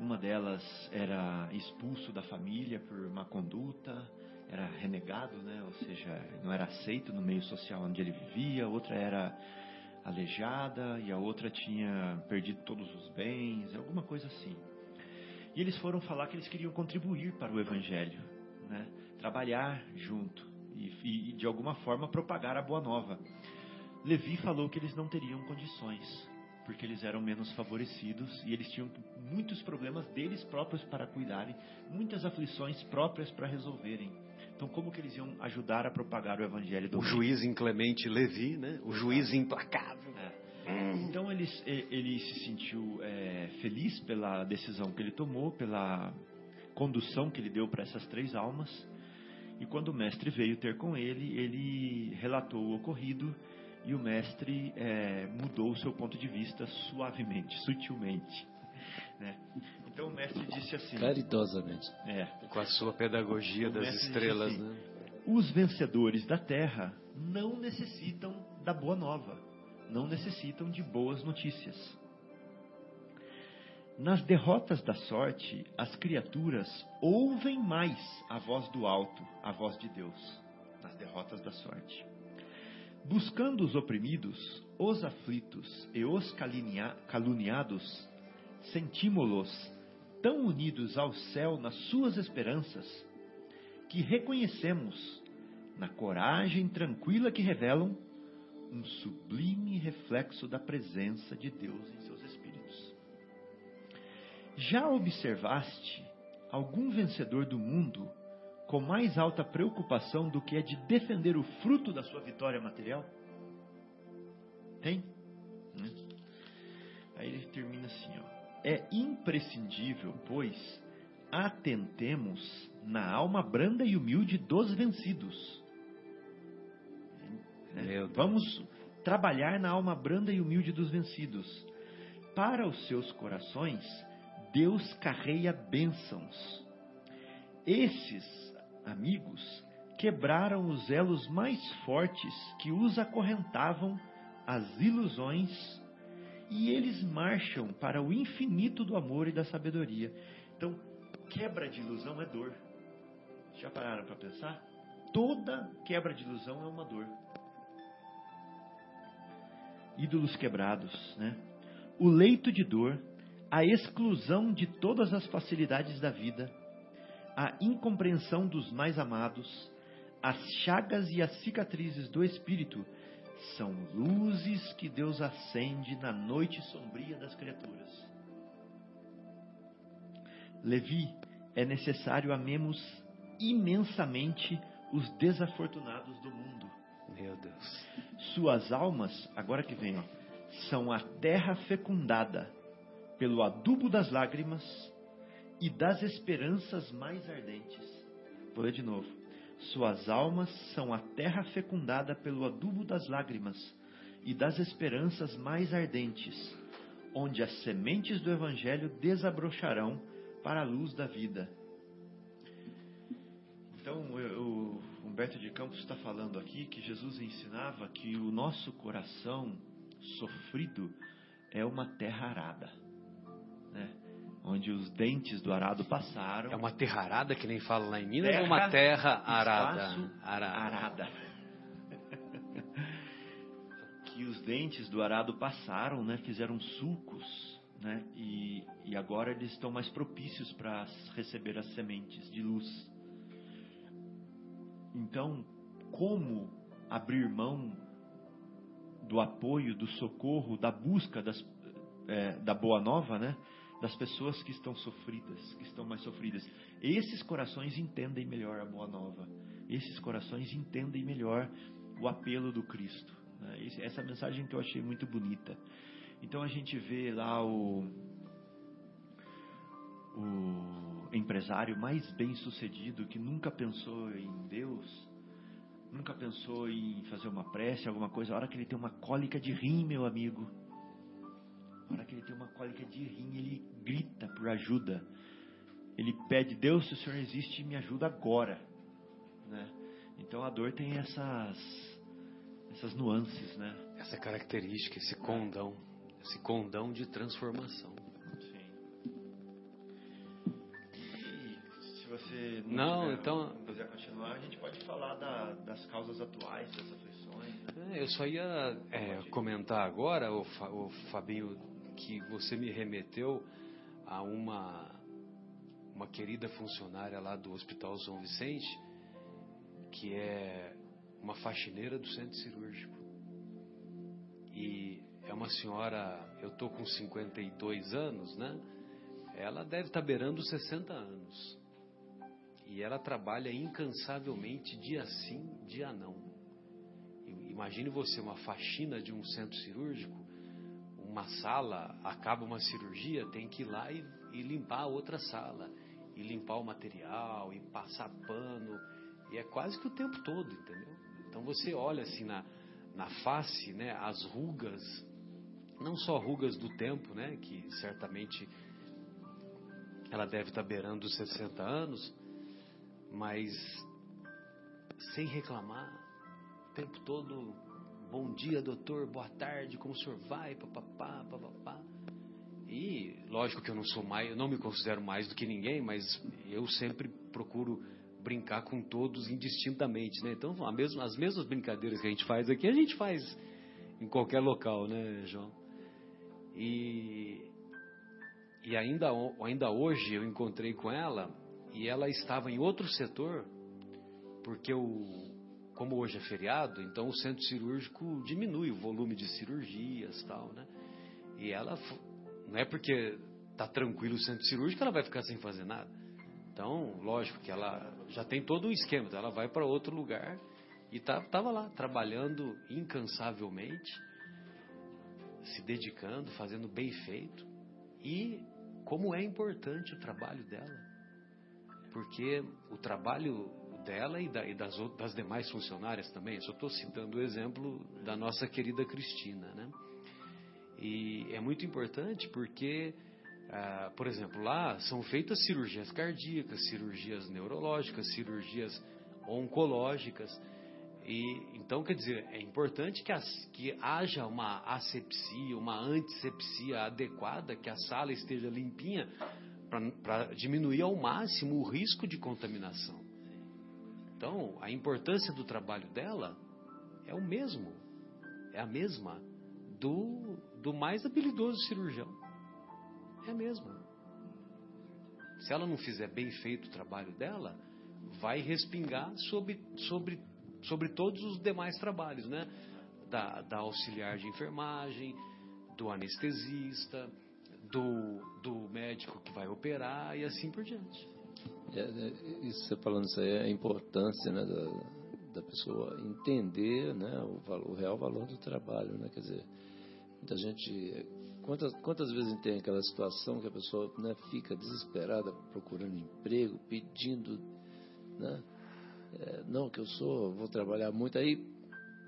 C: Uma delas era expulso da família por má conduta, era renegado, né? ou seja, não era aceito no meio social onde ele vivia. Outra era aleijada e a outra tinha perdido todos os bens, alguma coisa assim. E eles foram falar que eles queriam contribuir para o evangelho, né? trabalhar junto e, e de alguma forma propagar a boa nova. Levi falou que eles não teriam condições, porque eles eram menos favorecidos e eles tinham muitos problemas deles próprios para cuidarem, muitas aflições próprias para resolverem. Então, como que eles iam ajudar a propagar o evangelho do
B: O juiz inclemente Levi, né? O juiz implacável.
C: É. Então, ele, ele se sentiu é, feliz pela decisão que ele tomou, pela condução que ele deu para essas três almas. E quando o mestre veio ter com ele, ele relatou o ocorrido e o mestre é, mudou o seu ponto de vista suavemente, sutilmente. Né? Então o mestre disse assim:
D: caridosamente,
B: é, com a sua pedagogia das estrelas, assim, né?
C: Os vencedores da terra não necessitam da boa nova, não necessitam de boas notícias. Nas derrotas da sorte, as criaturas ouvem mais a voz do alto, a voz de Deus, nas derrotas da sorte. Buscando os oprimidos, os aflitos e os caluniados, sentimos-los tão unidos ao céu nas suas esperanças, que reconhecemos, na coragem tranquila que revelam, um sublime reflexo da presença de Deus em seus espíritos. Já observaste algum vencedor do mundo com mais alta preocupação do que é de defender o fruto da sua vitória material? Tem? Né? Aí ele termina assim, ó. É imprescindível, pois, atentemos na alma branda e humilde dos vencidos. É, vamos trabalhar na alma branda e humilde dos vencidos. Para os seus corações, Deus carreia bênçãos. Esses amigos quebraram os elos mais fortes que os acorrentavam às ilusões e eles marcham para o infinito do amor e da sabedoria. Então, quebra de ilusão é dor. Já pararam para pensar? Toda quebra de ilusão é uma dor. Ídolos quebrados, né? O leito de dor, a exclusão de todas as facilidades da vida, a incompreensão dos mais amados, as chagas e as cicatrizes do espírito são luzes que Deus acende na noite sombria das criaturas. Levi, é necessário amemos imensamente os desafortunados do mundo.
B: Meu Deus.
C: Suas almas, agora que vem, são a terra fecundada pelo adubo das lágrimas e das esperanças mais ardentes. Vou ler de novo. Suas almas são a terra fecundada pelo adubo das lágrimas e das esperanças mais ardentes, onde as sementes do Evangelho desabrocharão para a luz da vida. Então, o Humberto de Campos está falando aqui que Jesus ensinava que o nosso coração sofrido é uma terra arada. Né? Onde os dentes do arado passaram.
B: É uma terra arada que nem fala lá em Minas terra, ou uma terra arada?
C: Arada. arada. <laughs> que os dentes do arado passaram, né, fizeram sulcos, né, e, e agora eles estão mais propícios para receber as sementes de luz. Então, como abrir mão do apoio, do socorro, da busca das, é, da boa nova, né? Das pessoas que estão sofridas, que estão mais sofridas. Esses corações entendem melhor a boa nova. Esses corações entendem melhor o apelo do Cristo. Né? Essa mensagem que eu achei muito bonita. Então a gente vê lá o, o empresário mais bem sucedido que nunca pensou em Deus, nunca pensou em fazer uma prece, alguma coisa? A hora que ele tem uma cólica de rim, meu amigo, a hora que ele tem uma cólica de rim, ele grita por ajuda. Ele pede, Deus, se o Senhor existe, me ajuda agora. Né? Então a dor tem essas, essas nuances, né?
B: Essa característica, esse condão, esse condão de transformação.
C: você
B: não,
C: não
B: então
C: quiser continuar, a gente pode falar da, das causas atuais das aflições. Né?
B: É, eu só ia é, comentar agora, o, o Fabinho, que você me remeteu a uma uma querida funcionária lá do Hospital São Vicente, que é uma faxineira do centro cirúrgico. E é uma senhora, eu tô com 52 anos, né? Ela deve estar tá beirando 60 anos. E ela trabalha incansavelmente dia sim, dia não. Imagine você uma faxina de um centro cirúrgico, uma sala, acaba uma cirurgia, tem que ir lá e, e limpar a outra sala, e limpar o material, e passar pano, e é quase que o tempo todo, entendeu? Então você olha assim na, na face, né, as rugas, não só rugas do tempo, né, que certamente ela deve estar beirando os 60 anos, mas sem reclamar, o tempo todo, bom dia, doutor, boa tarde, como o senhor vai, papapá, papapá. E lógico que eu não sou mais, eu não me considero mais do que ninguém, mas eu sempre procuro brincar com todos indistintamente, né? Então, mesma, as mesmas brincadeiras que a gente faz aqui, a gente faz em qualquer local, né, João? E, e ainda, ainda hoje eu encontrei com ela e ela estava em outro setor, porque o, como hoje é feriado, então o centro cirúrgico diminui o volume de cirurgias tal, né? E ela, não é porque tá tranquilo o centro cirúrgico ela vai ficar sem fazer nada. Então, lógico que ela já tem todo um esquema, então ela vai para outro lugar e tá, lá trabalhando incansavelmente, se dedicando, fazendo bem feito. E como é importante o trabalho dela porque o trabalho dela e, da, e das, das, demais funcionárias também, só estou citando o exemplo da nossa querida Cristina, né? E é muito importante porque, ah, por exemplo, lá são feitas cirurgias cardíacas, cirurgias neurológicas, cirurgias oncológicas. E então, quer dizer, é importante que, as, que haja uma asepsia, uma antisepsia adequada, que a sala esteja limpinha, para diminuir ao máximo o risco de contaminação. Então, a importância do trabalho dela é o mesmo, é a mesma do, do mais habilidoso cirurgião. É a mesma. Se ela não fizer bem feito o trabalho dela, vai respingar sobre, sobre, sobre todos os demais trabalhos, né? Da, da auxiliar de enfermagem, do anestesista, do, do médico que vai operar e assim por diante.
D: É, é, isso você falando isso aí, é a importância né, da, da pessoa entender né, o, valor, o real valor do trabalho. Né? Quer dizer, muita gente. Quantas, quantas vezes tem aquela situação que a pessoa né, fica desesperada procurando emprego, pedindo. Né, é, não, que eu sou, vou trabalhar muito, aí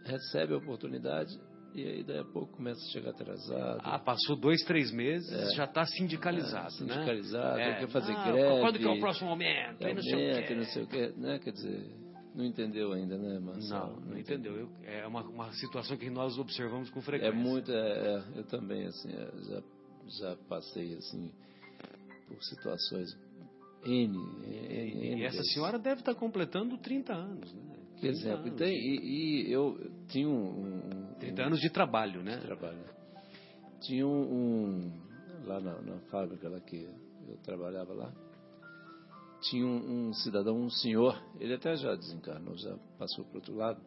D: recebe a oportunidade, e aí daí a pouco começa a chegar atrasado.
B: Ah, passou dois, três meses, é. já está sindicalizado, é,
D: sindicalizado,
B: né?
D: quer fazer
B: ah,
D: greve.
B: Quando que é o próximo momento?
D: É, não, sei o quê. não sei o quê. Né? Quer dizer, não entendeu ainda, né,
B: Marcelo? Não, não, não entendeu. Eu, é uma, uma situação que nós observamos com frequência.
D: É muito, é, é eu também, assim, é, já, já passei, assim, por situações N, N,
B: N E essa senhora deve estar completando 30 anos, né?
D: Que exemplo. Tem, e, e, eu tinha um,
B: 30 anos de trabalho, né?
D: De trabalho. Tinha um, um lá na, na, fábrica lá que eu trabalhava lá, tinha um, um, cidadão, um senhor, ele até já desencarnou, já passou para outro lado,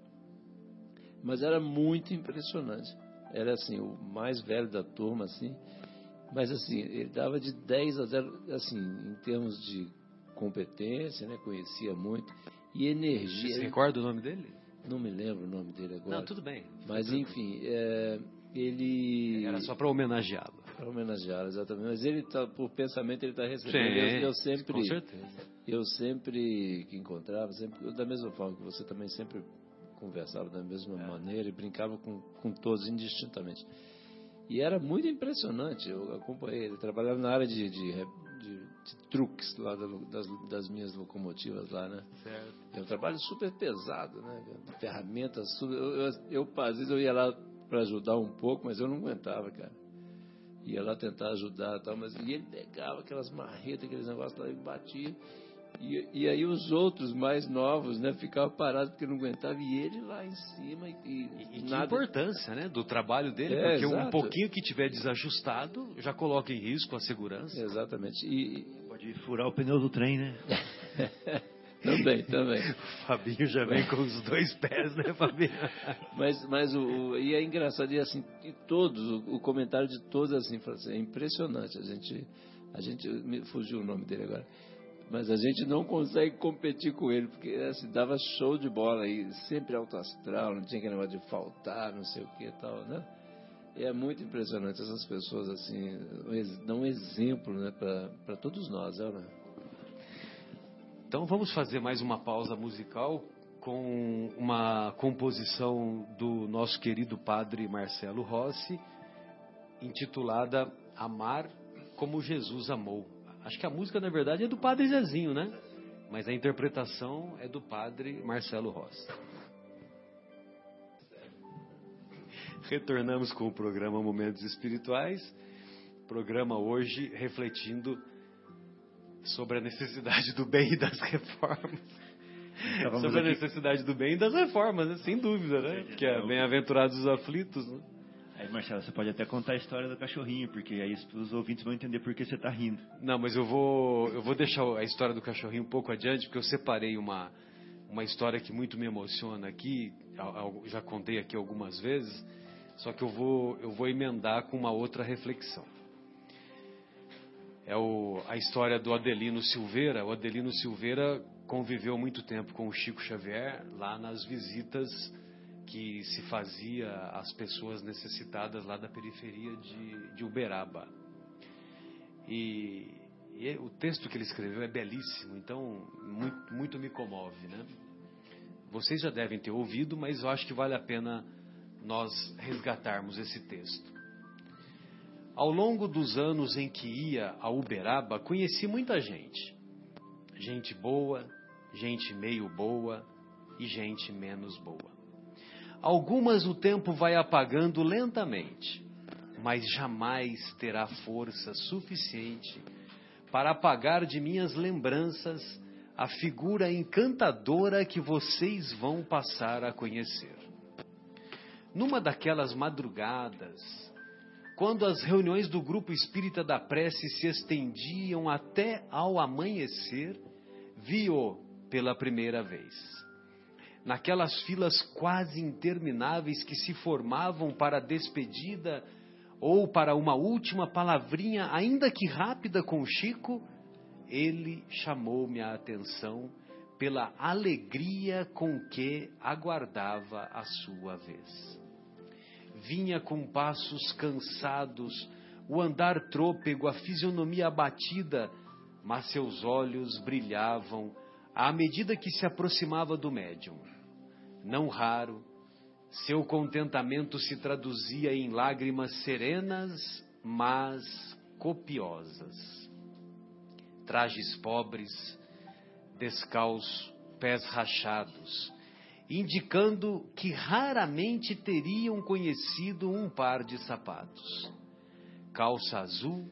D: mas era muito impressionante. Era assim, o mais velho da turma, assim, mas assim, ele dava de 10 a 0, assim, em termos de competência, né? Conhecia muito. E energia.
B: Você recorda o nome dele?
D: Não me lembro o nome dele agora.
B: Não, tudo bem.
D: Mas enfim, é, ele.
B: Era só para homenageá-lo.
D: Para homenageá-lo, exatamente. Mas ele tá, por pensamento ele está recebendo.
B: Sim,
D: eu, eu, sempre.
B: Com certeza.
D: Eu sempre que encontrava, sempre, da mesma forma que você também sempre conversava da mesma é. maneira e brincava com, com todos indistintamente. E era muito impressionante. Eu acompanhei. Ele trabalhava na área de, de, de, de truques lá das, das, minhas locomotivas lá, né? Certo. É um trabalho super pesado, né? Ferramentas. Super, eu, eu, eu, às vezes eu ia lá para ajudar um pouco, mas eu não aguentava, cara. Ia lá tentar ajudar e tal, mas e ele pegava aquelas marretas, aqueles negócios lá e batia. E, e, aí os outros mais novos, né, ficavam parados porque não aguentavam, e ele lá em cima. E,
B: e, e nada... que importância, né, do trabalho dele, é, porque exato. um pouquinho que tiver desajustado já coloca em risco a segurança.
D: Exatamente. E,
C: Pode furar o pneu do trem, né? <laughs>
D: também, também. <laughs>
B: O Fabinho já vem com os dois pés, né, Fabinho? <laughs>
D: mas, mas o, o, e é engraçado, e assim, e todos, o, o comentário de todos assim, assim, é impressionante. A gente, a gente, me fugiu o nome dele agora mas a gente não consegue competir com ele, porque assim, dava show de bola aí, sempre alto astral, não tinha aquele negócio de faltar, não sei o que e tal, né? E é muito impressionante essas pessoas assim, dão um exemplo né, para todos nós, né?
B: Então vamos fazer mais uma pausa musical com uma composição do nosso querido padre Marcelo Rossi, intitulada Amar como Jesus amou. Acho que a música, na verdade, é do Padre Zezinho, né? Mas a interpretação é do Padre Marcelo Rossi. Retornamos com o programa Momentos Espirituais. Programa hoje refletindo sobre a necessidade do bem e das reformas. Então, sobre a necessidade do bem e das reformas, né? sem dúvida, né? Que é bem-aventurados os aflitos, né?
C: Aí, Marcelo, você pode até contar a história do cachorrinho, porque aí os ouvintes vão entender por que você está rindo.
B: Não, mas eu vou, eu vou deixar a história do cachorrinho um pouco adiante, porque eu separei uma, uma história que muito me emociona aqui, já contei aqui algumas vezes, só que eu vou, eu vou emendar com uma outra reflexão. É o, a história do Adelino Silveira. O Adelino Silveira conviveu muito tempo com o Chico Xavier lá nas visitas que se fazia às pessoas necessitadas lá da periferia de, de Uberaba. E, e, o texto que ele escreveu é belíssimo, então muito, muito me comove, né? Vocês já devem ter ouvido, mas eu acho que vale a pena nós resgatarmos esse texto. Ao longo dos anos em que ia a Uberaba, conheci muita gente. Gente boa, gente meio boa e gente menos boa. Algumas o tempo vai apagando lentamente, mas jamais terá força suficiente para apagar de minhas lembranças a figura encantadora que vocês vão passar a conhecer. Numa daquelas madrugadas, quando as reuniões do grupo espírita da prece se estendiam até ao amanhecer, vi-o pela primeira vez naquelas filas quase intermináveis que se formavam para a despedida ou para uma última palavrinha, ainda que rápida, com Chico, ele chamou-me a atenção pela alegria com que aguardava a sua vez. Vinha com passos cansados, o andar trôpego, a fisionomia abatida, mas seus olhos brilhavam à medida que se aproximava do médium. Não raro, seu contentamento se traduzia em lágrimas serenas, mas copiosas. Trajes pobres, descalço, pés rachados, indicando que raramente teriam conhecido um par de sapatos. Calça azul,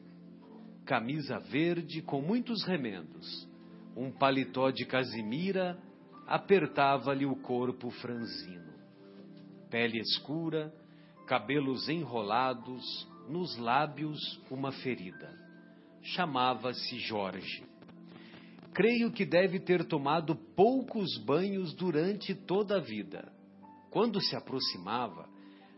B: camisa verde com muitos remendos, um paletó de casimira apertava-lhe o corpo franzino. Pele escura, cabelos enrolados, nos lábios uma ferida. Chamava-se Jorge. Creio que deve ter tomado poucos banhos durante toda a vida. Quando se aproximava,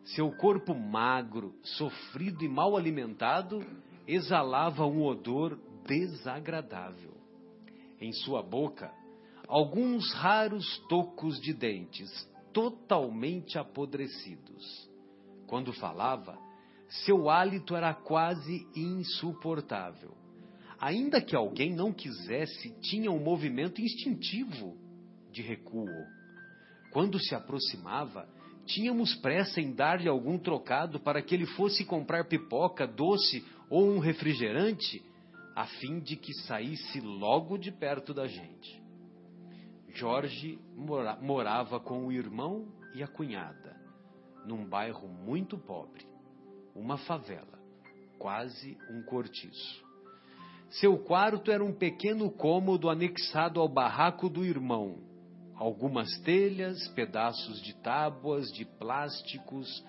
B: seu corpo magro, sofrido e mal alimentado exalava um odor desagradável. Em sua boca alguns raros tocos de dentes, totalmente apodrecidos. Quando falava, seu hálito era quase insuportável. Ainda que alguém não quisesse, tinha um movimento instintivo de recuo. Quando se aproximava, tínhamos pressa em dar-lhe algum trocado para que ele fosse comprar pipoca, doce ou um refrigerante, a fim de que saísse logo de perto da gente. Jorge mora morava com o irmão e a cunhada, num bairro muito pobre, uma favela, quase um cortiço. Seu quarto era um pequeno cômodo anexado ao barraco do irmão. Algumas telhas, pedaços de tábuas, de plásticos,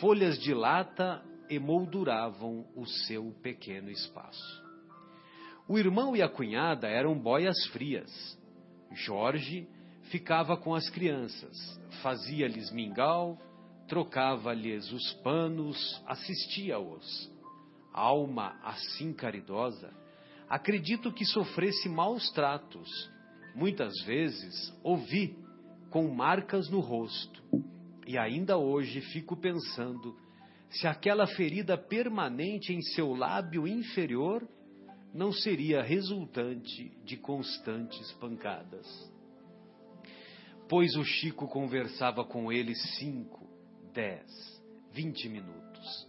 B: folhas de lata emolduravam o seu pequeno espaço. O irmão e a cunhada eram boias frias. Jorge ficava com as crianças, fazia-lhes mingau, trocava-lhes os panos, assistia-os. Alma assim caridosa, acredito que sofresse maus tratos. Muitas vezes ouvi com marcas no rosto. E ainda hoje fico pensando se aquela ferida permanente em seu lábio inferior não seria resultante de constantes pancadas. Pois o Chico conversava com ele cinco, dez, vinte minutos.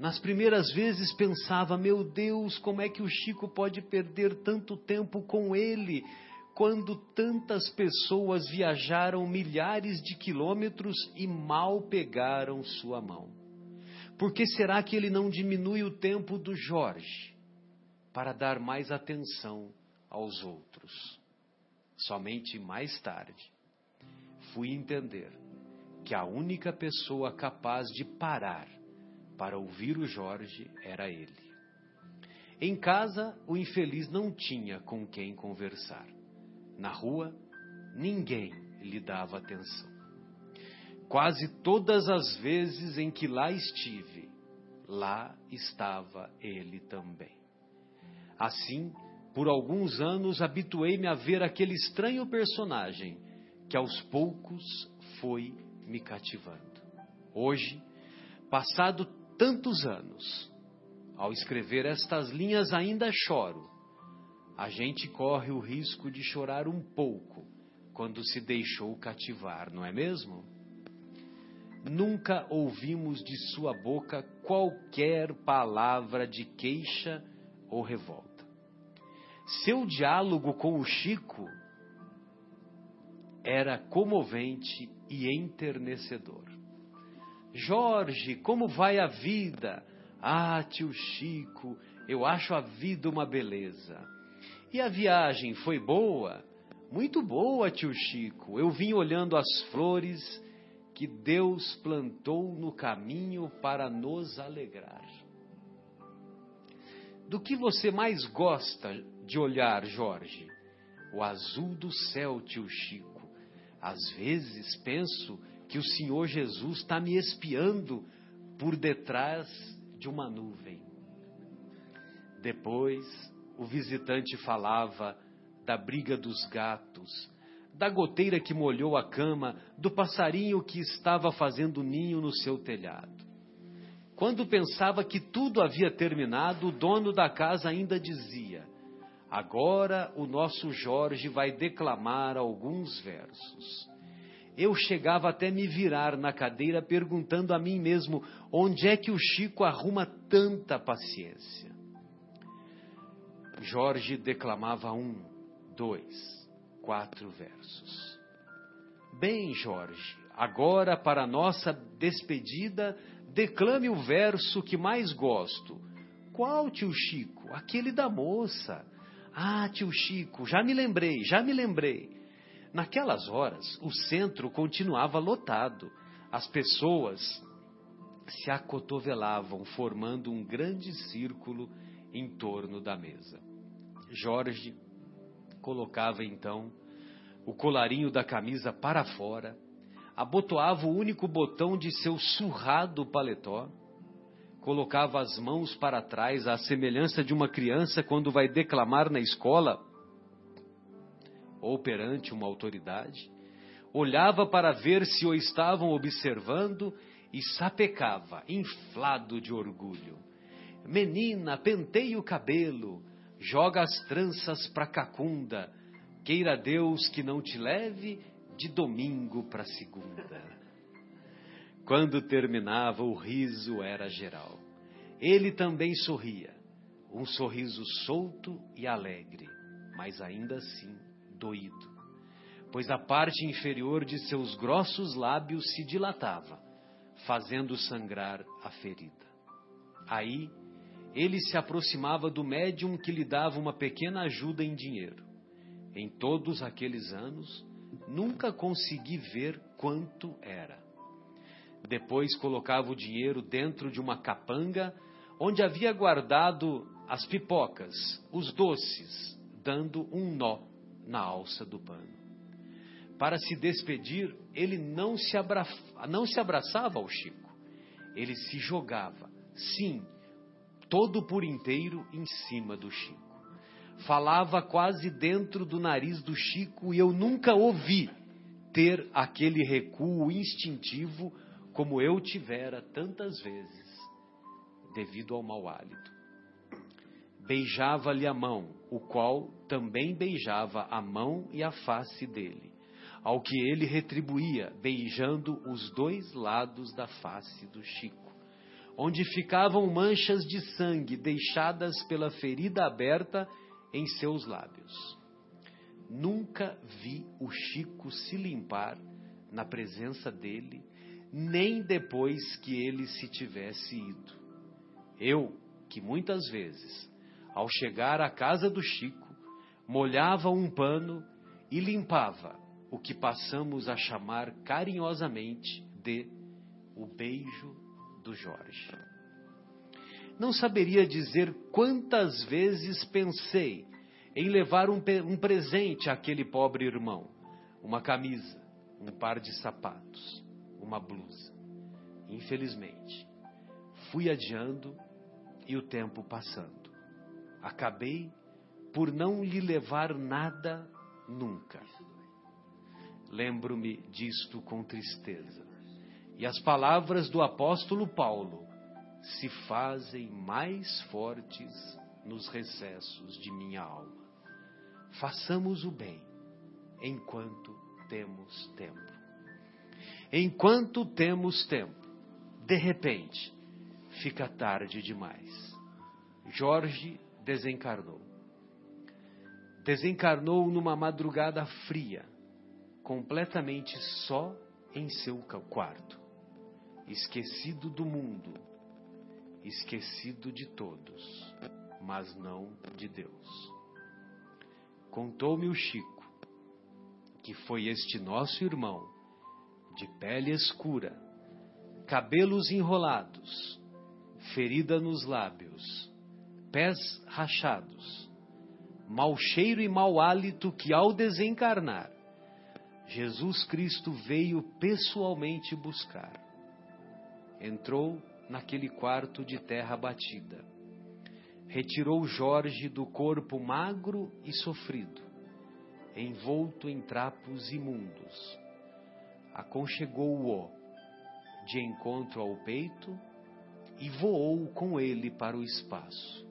B: Nas primeiras vezes pensava: meu Deus, como é que o Chico pode perder tanto tempo com ele, quando tantas pessoas viajaram milhares de quilômetros e mal pegaram sua mão? Por que será que ele não diminui o tempo do Jorge? Para dar mais atenção aos outros. Somente mais tarde fui entender que a única pessoa capaz de parar para ouvir o Jorge era ele. Em casa, o infeliz não tinha com quem conversar. Na rua, ninguém lhe dava atenção. Quase todas as vezes em que lá estive, lá estava ele também. Assim, por alguns anos habituei-me a ver aquele estranho personagem que aos poucos foi me cativando. Hoje, passado tantos anos, ao escrever estas linhas ainda choro. A gente corre o risco de chorar um pouco quando se deixou cativar, não é mesmo? Nunca ouvimos de sua boca qualquer palavra de queixa ou revolta. Seu diálogo com o Chico era comovente e enternecedor. Jorge, como vai a vida? Ah, tio Chico, eu acho a vida uma beleza. E a viagem foi boa? Muito boa, tio Chico. Eu vim olhando as flores que Deus plantou no caminho para nos alegrar. Do que você mais gosta de olhar, Jorge? O azul do céu, tio Chico. Às vezes penso que o Senhor Jesus está me espiando por detrás de uma nuvem. Depois, o visitante falava da briga dos gatos, da goteira que molhou a cama, do passarinho que estava fazendo ninho no seu telhado. Quando pensava que tudo havia terminado, o dono da casa ainda dizia: Agora o nosso Jorge vai declamar alguns versos. Eu chegava até me virar na cadeira perguntando a mim mesmo onde é que o Chico arruma tanta paciência. Jorge declamava um, dois, quatro versos. Bem, Jorge, agora para nossa despedida Declame o verso que mais gosto. Qual, tio Chico? Aquele da moça. Ah, tio Chico, já me lembrei, já me lembrei. Naquelas horas, o centro continuava lotado. As pessoas se acotovelavam, formando um grande círculo em torno da mesa. Jorge colocava então o colarinho da camisa para fora abotoava o único botão de seu surrado paletó, colocava as mãos para trás, à semelhança de uma criança quando vai declamar na escola ou perante uma autoridade, olhava para ver se o estavam observando e sapecava, inflado de orgulho. Menina, penteie o cabelo, joga as tranças pra cacunda, queira Deus que não te leve de domingo para segunda. Quando terminava, o riso era geral. Ele também sorria, um sorriso solto e alegre, mas ainda assim doído, pois a parte inferior de seus grossos lábios se dilatava, fazendo sangrar a ferida. Aí, ele se aproximava do médium que lhe dava uma pequena ajuda em dinheiro. Em todos aqueles anos, nunca consegui ver quanto era. Depois colocava o dinheiro dentro de uma capanga onde havia guardado as pipocas, os doces, dando um nó na alça do pano. Para se despedir, ele não se, abra... não se abraçava ao Chico. Ele se jogava, sim, todo por inteiro em cima do Chico. Falava quase dentro do nariz do Chico e eu nunca ouvi ter aquele recuo instintivo como eu tivera tantas vezes, devido ao mau hálito. Beijava-lhe a mão, o qual também beijava a mão e a face dele, ao que ele retribuía, beijando os dois lados da face do Chico, onde ficavam manchas de sangue deixadas pela ferida aberta em seus lábios. Nunca vi o Chico se limpar na presença dele, nem depois que ele se tivesse ido. Eu, que muitas vezes, ao chegar à casa do Chico, molhava um pano e limpava o que passamos a chamar carinhosamente de o beijo do Jorge. Não saberia dizer quantas vezes pensei em levar um, um presente àquele pobre irmão: uma camisa, um par de sapatos, uma blusa. Infelizmente, fui adiando e o tempo passando. Acabei por não lhe levar nada nunca. Lembro-me disto com tristeza. E as palavras do apóstolo Paulo se fazem mais fortes nos recessos de minha alma. Façamos o bem enquanto temos tempo. Enquanto temos tempo, de repente, fica tarde demais. Jorge desencarnou. Desencarnou numa madrugada fria, completamente só em seu quarto, esquecido do mundo, esquecido de todos, mas não de Deus. Contou-me o Chico que foi este nosso irmão, de pele escura, cabelos enrolados, ferida nos lábios, pés rachados, mau cheiro e mau hálito que ao desencarnar, Jesus Cristo veio pessoalmente buscar. Entrou naquele quarto de terra batida. Retirou Jorge do corpo magro e sofrido, envolto em trapos imundos. Aconchegou-o de encontro ao peito e voou com ele para o espaço,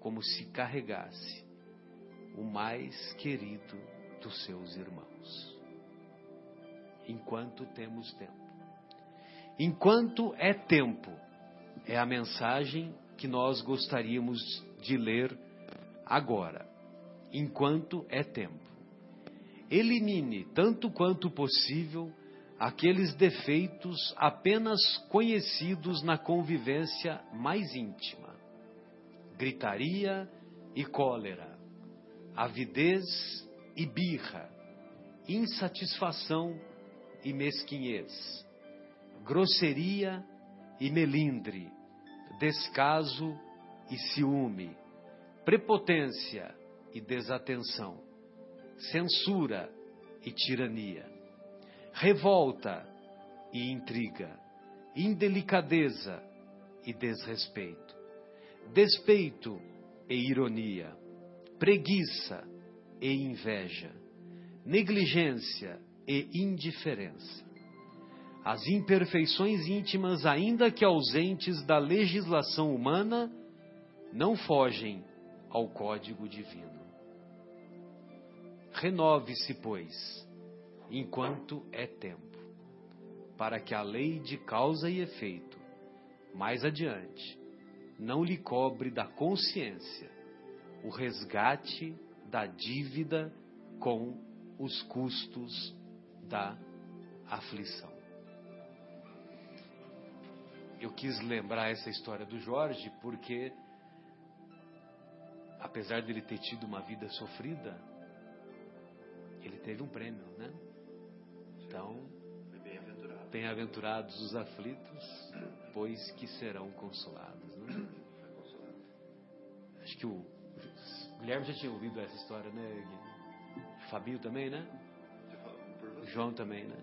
B: como se carregasse o mais querido dos seus irmãos. Enquanto temos tempo. Enquanto é tempo, é a mensagem que nós gostaríamos de ler agora. Enquanto é tempo. Elimine, tanto quanto possível, aqueles defeitos apenas conhecidos na convivência mais íntima: gritaria e cólera, avidez e birra, insatisfação e mesquinhez grosseria e melindre, descaso e ciúme, prepotência e desatenção, censura e tirania, revolta e intriga, indelicadeza e desrespeito, despeito e ironia, preguiça e inveja, negligência e indiferença as imperfeições íntimas, ainda que ausentes da legislação humana, não fogem ao código divino. Renove-se, pois, enquanto é tempo, para que a lei de causa e efeito, mais adiante, não lhe cobre da consciência o resgate da dívida com os custos da aflição. Eu quis lembrar essa história do Jorge porque, apesar dele ter tido uma vida sofrida, ele teve um prêmio, né? Então, bem-aventurados os aflitos, pois que serão consolados. Né? Acho que o, Guilherme já tinha ouvido essa história, né? Fabio também, né? João também, né?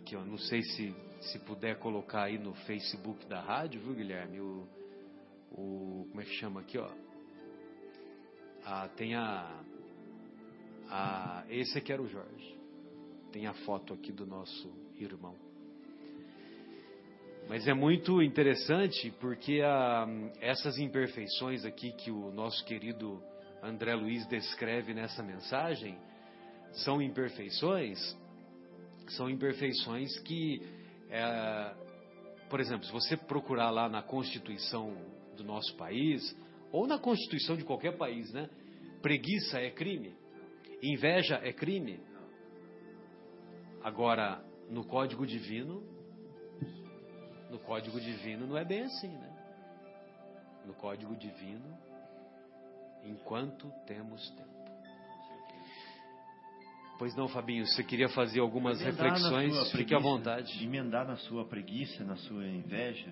B: Aqui, ó, não sei se se puder colocar aí no Facebook da rádio, viu, Guilherme? O, o como é que chama aqui, ó? Ah, tem a, a esse aqui era o Jorge. Tem a foto aqui do nosso irmão. Mas é muito interessante porque a, essas imperfeições aqui que o nosso querido André Luiz descreve nessa mensagem são imperfeições, são imperfeições que, é, por exemplo, se você procurar lá na Constituição do nosso país, ou na Constituição de qualquer país, né? Preguiça é crime, inveja é crime. Agora, no Código Divino, no Código Divino não é bem assim, né? No Código Divino, enquanto temos tempo. Pois não, Fabinho, você queria fazer algumas
C: Emendar
B: reflexões,
C: sua
B: fique à
C: preguiça,
B: vontade.
C: Emendar na sua preguiça, na sua inveja.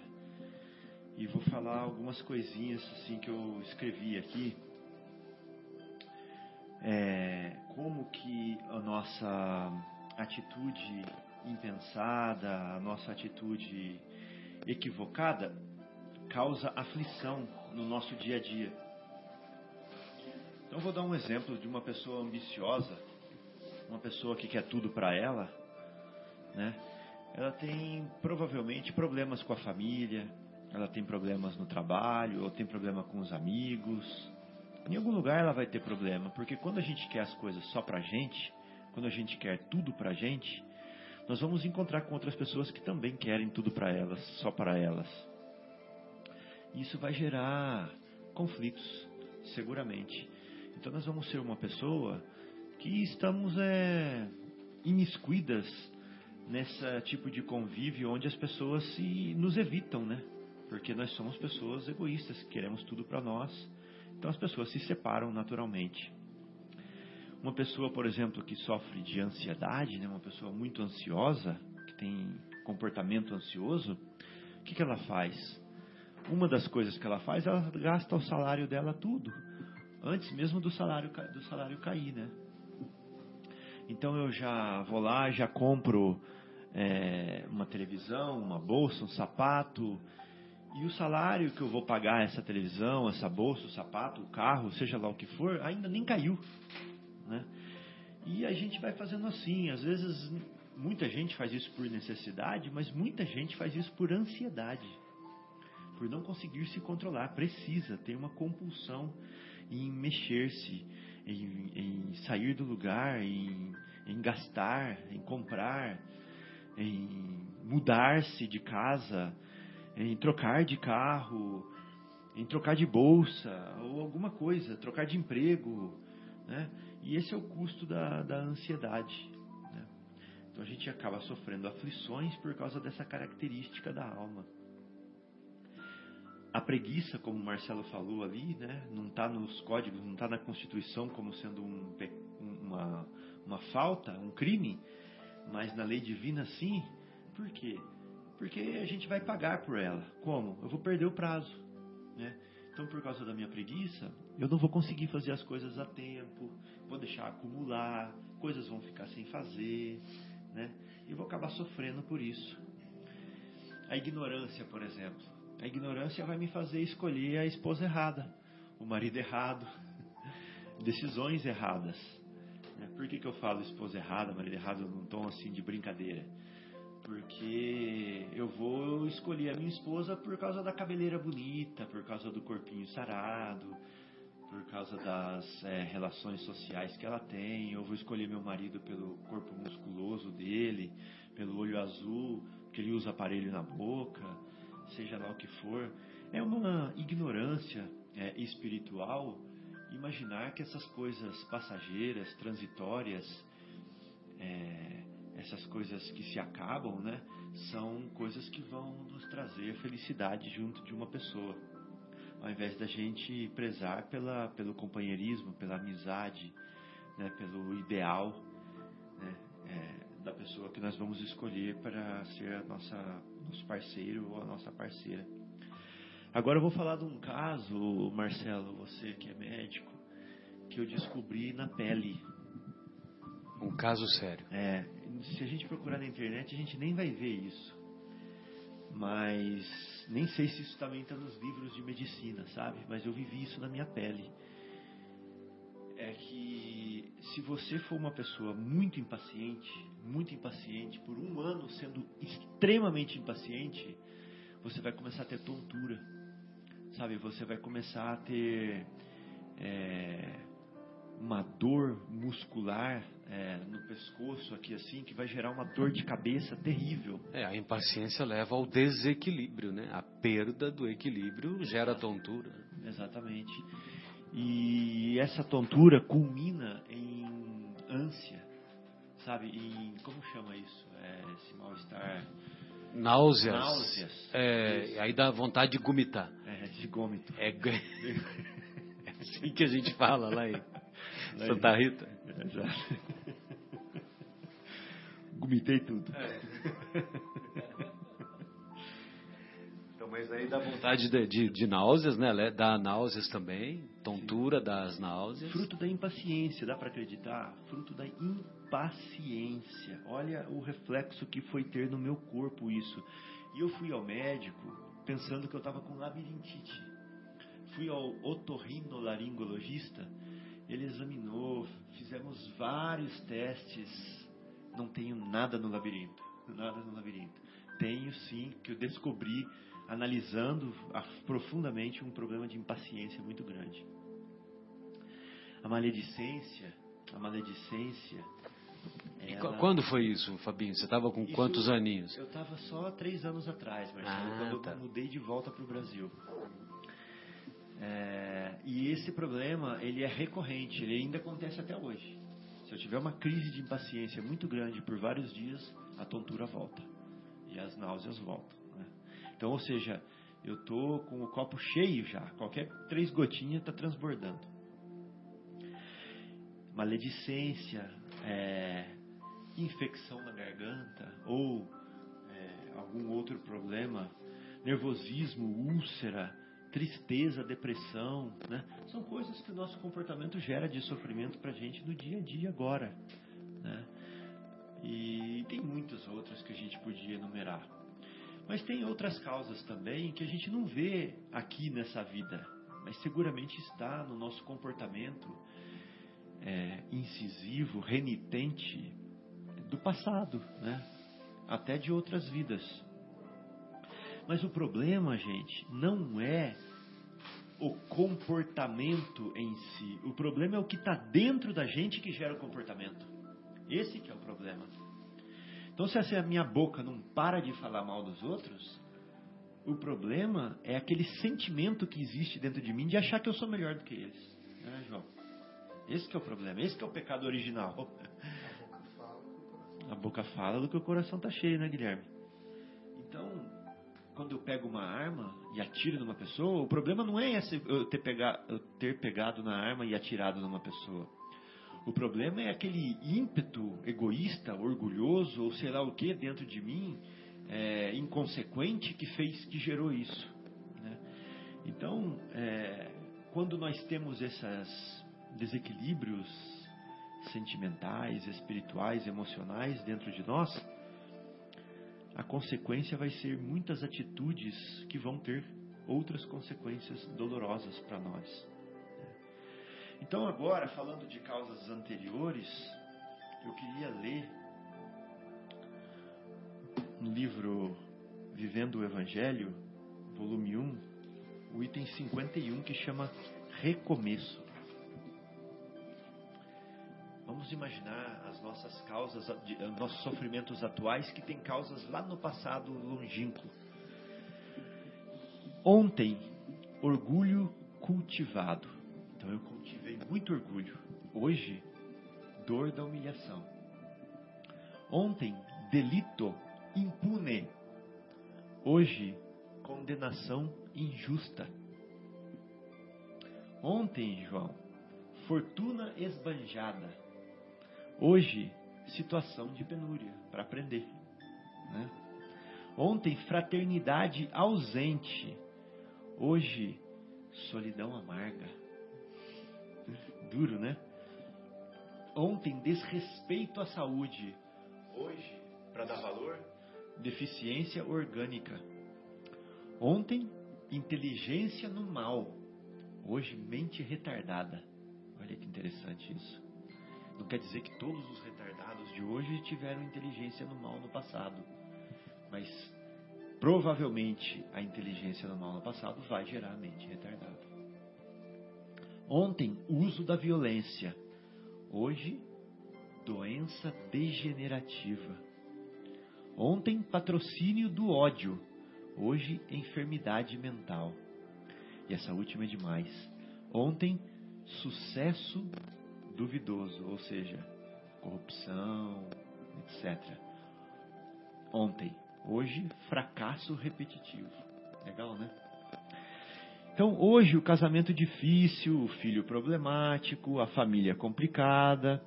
C: E vou falar algumas coisinhas assim que eu escrevi aqui. É, como que a nossa atitude impensada, a nossa atitude equivocada causa aflição no nosso dia a dia. Então vou dar um exemplo de uma pessoa ambiciosa, uma pessoa que quer tudo para ela, né? Ela tem provavelmente problemas com a família, ela tem problemas no trabalho, ou tem problema com os amigos. Em algum lugar ela vai ter problema, porque quando a gente quer as coisas só pra gente, quando a gente quer tudo pra gente, nós vamos encontrar com outras pessoas que também querem tudo para elas, só para elas. Isso vai gerar conflitos, seguramente. Então nós vamos ser uma pessoa que estamos é, imiscuídas nessa tipo de convívio onde as pessoas se nos evitam, né? Porque nós somos pessoas egoístas, queremos tudo para nós. Então as pessoas se separam naturalmente. Uma pessoa, por exemplo, que sofre de ansiedade, né, uma pessoa muito ansiosa, que tem comportamento ansioso, o que, que ela faz? Uma das coisas que ela faz, ela gasta o salário dela tudo, antes mesmo do salário, do salário cair, né? Então eu já vou lá, já compro é, uma televisão, uma bolsa, um sapato, e o salário que eu vou pagar essa televisão, essa bolsa, o sapato, o carro, seja lá o que for, ainda nem caiu. Né? E a gente vai fazendo assim. Às vezes, muita gente faz isso por necessidade, mas muita gente faz isso por ansiedade. Por não conseguir se controlar. Precisa ter uma compulsão em mexer-se, em, em, sair do lugar, em, em gastar, em comprar, em mudar-se de casa, em trocar de carro, em trocar de bolsa ou alguma coisa, trocar de emprego, né? E esse é o custo da, da ansiedade. Né? Então a gente acaba sofrendo aflições por causa dessa característica da alma. A preguiça, como o Marcelo falou ali, né, não está nos códigos, não está na Constituição como sendo um, uma, uma falta, um crime, mas na lei divina sim. Por quê? Porque a gente vai pagar por ela. Como? Eu vou perder o prazo. Né? Então, por causa da minha preguiça, eu não vou conseguir fazer as coisas a tempo, vou deixar acumular, coisas vão ficar sem fazer, né? E vou acabar sofrendo por isso. A ignorância, por exemplo. A ignorância vai me fazer escolher a esposa errada, o marido errado, <laughs> decisões erradas. Né? Por que, que eu falo esposa errada, marido errado num tom assim de brincadeira? Porque eu vou escolher a minha esposa por causa da cabeleira bonita, por causa do corpinho sarado, por causa das é, relações sociais que ela tem, eu vou escolher meu marido pelo corpo musculoso dele, pelo olho azul, que ele usa aparelho na boca, seja lá o que for. É uma ignorância é, espiritual imaginar que essas coisas passageiras, transitórias, é, essas coisas que se acabam, né, são coisas que vão nos trazer felicidade junto de uma pessoa. Ao invés da gente prezar pela, pelo companheirismo, pela amizade, né, pelo ideal né, é, da pessoa que nós vamos escolher para ser a nossa, nosso parceiro ou a nossa parceira. Agora eu vou falar de um caso, Marcelo, você que é médico, que eu descobri na pele.
B: Um caso sério.
C: É, se a gente procurar na internet, a gente nem vai ver isso. Mas nem sei se isso também está nos livros de medicina, sabe? Mas eu vivi isso na minha pele. É que se você for uma pessoa muito impaciente, muito impaciente, por um ano sendo extremamente impaciente, você vai começar a ter tontura, sabe? Você vai começar a ter é, uma dor muscular é, no pescoço aqui assim que vai gerar uma dor de cabeça terrível.
B: É, a impaciência leva ao desequilíbrio, né? A perda do equilíbrio gera tontura.
C: Exatamente. E essa tontura culmina em ânsia, sabe? Em como chama isso? É, esse mal-estar.
B: Náuseas.
C: Náuseas.
B: É, aí dá vontade de vomitar.
C: É, de gômito.
B: É, <laughs> é assim que a gente fala lá em Santa Rita.
C: Exato. Gomitei tudo.
B: É. Então, mas aí dá vontade de, de, de, náuseas, né? Dá náuseas também, tontura das náuseas.
C: Fruto da impaciência, dá para acreditar? Fruto da impaciência. Olha o reflexo que foi ter no meu corpo isso. E eu fui ao médico pensando que eu estava com labirintite. Fui ao otorrinolaringologista ele examinou, fizemos vários testes. Não tenho nada no labirinto. Nada no labirinto. Tenho sim, que eu descobri analisando profundamente um problema de impaciência muito grande. A maledicência, a maledicência.
B: Ela... Quando foi isso, Fabinho? Você estava com isso, quantos aninhos?
C: Eu estava só três anos atrás, Marcelo, ah, quando tá. eu mudei de volta para o Brasil. É, e esse problema, ele é recorrente, ele ainda acontece até hoje. Se eu tiver uma crise de impaciência muito grande por vários dias, a tontura volta e as náuseas voltam. Né? Então, ou seja, eu tô com o copo cheio já, qualquer três gotinhas está transbordando. Maledicência, é, infecção na garganta ou é, algum outro problema, nervosismo, úlcera, tristeza, depressão, né? São coisas que o nosso comportamento gera de sofrimento para a gente no dia a dia agora, né? E tem muitas outras que a gente podia enumerar. Mas tem outras causas também que a gente não vê aqui nessa vida, mas seguramente está no nosso comportamento é, incisivo, renitente do passado, né? Até de outras vidas. Mas o problema, gente, não é o comportamento em si. O problema é o que está dentro da gente que gera o comportamento. Esse que é o problema. Então, se a minha boca não para de falar mal dos outros, o problema é aquele sentimento que existe dentro de mim de achar que eu sou melhor do que eles. Né, João? Esse que é o problema. Esse que é o pecado original. A boca fala do que o coração está cheio, né, Guilherme? Então, quando eu pego uma arma e atiro numa pessoa, o problema não é esse, eu, ter pegado, eu ter pegado na arma e atirado numa pessoa. O problema é aquele ímpeto egoísta, orgulhoso, ou sei lá o que dentro de mim, é, inconsequente, que fez, que gerou isso. Né? Então, é, quando nós temos esses desequilíbrios sentimentais, espirituais, emocionais dentro de nós, a consequência vai ser muitas atitudes que vão ter outras consequências dolorosas para nós. Então, agora, falando de causas anteriores, eu queria ler no livro Vivendo o Evangelho, volume 1, o item 51, que chama recomeço. Vamos imaginar as nossas causas, nossos sofrimentos atuais que têm causas lá no passado longínquo. Ontem, orgulho cultivado. Então eu cultivei muito orgulho. Hoje, dor da humilhação. Ontem, delito impune. Hoje, condenação injusta. Ontem, João, fortuna esbanjada. Hoje, situação de penúria para aprender. Né? Ontem, fraternidade ausente. Hoje, solidão amarga. Duro, né? Ontem, desrespeito à saúde. Hoje, para dar valor, deficiência orgânica. Ontem, inteligência no mal. Hoje, mente retardada. Olha que interessante isso. Não quer dizer que todos os retardados de hoje tiveram inteligência no mal no passado. Mas provavelmente a inteligência no mal no passado vai gerar a mente retardada. Ontem, uso da violência. Hoje, doença degenerativa. Ontem, patrocínio do ódio. Hoje, enfermidade mental. E essa última é demais. Ontem, sucesso duvidoso, ou seja, corrupção, etc. Ontem, hoje, fracasso repetitivo. Legal, né? Então, hoje, o casamento difícil, o filho problemático, a família complicada,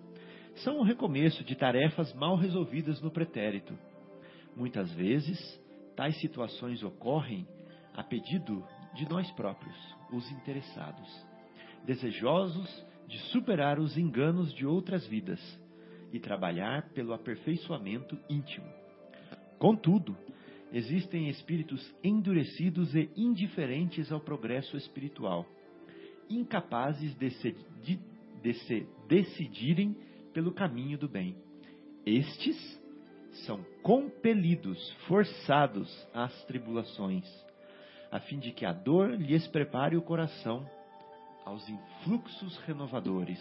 C: são um recomeço de tarefas mal resolvidas no pretérito. Muitas vezes, tais situações ocorrem a pedido de nós próprios, os interessados, desejosos de superar os enganos de outras vidas e trabalhar pelo aperfeiçoamento íntimo. Contudo, existem espíritos endurecidos e indiferentes ao progresso espiritual, incapazes de se, de, de se decidirem pelo caminho do bem. Estes são compelidos, forçados às tribulações, a fim de que a dor lhes prepare o coração aos influxos renovadores.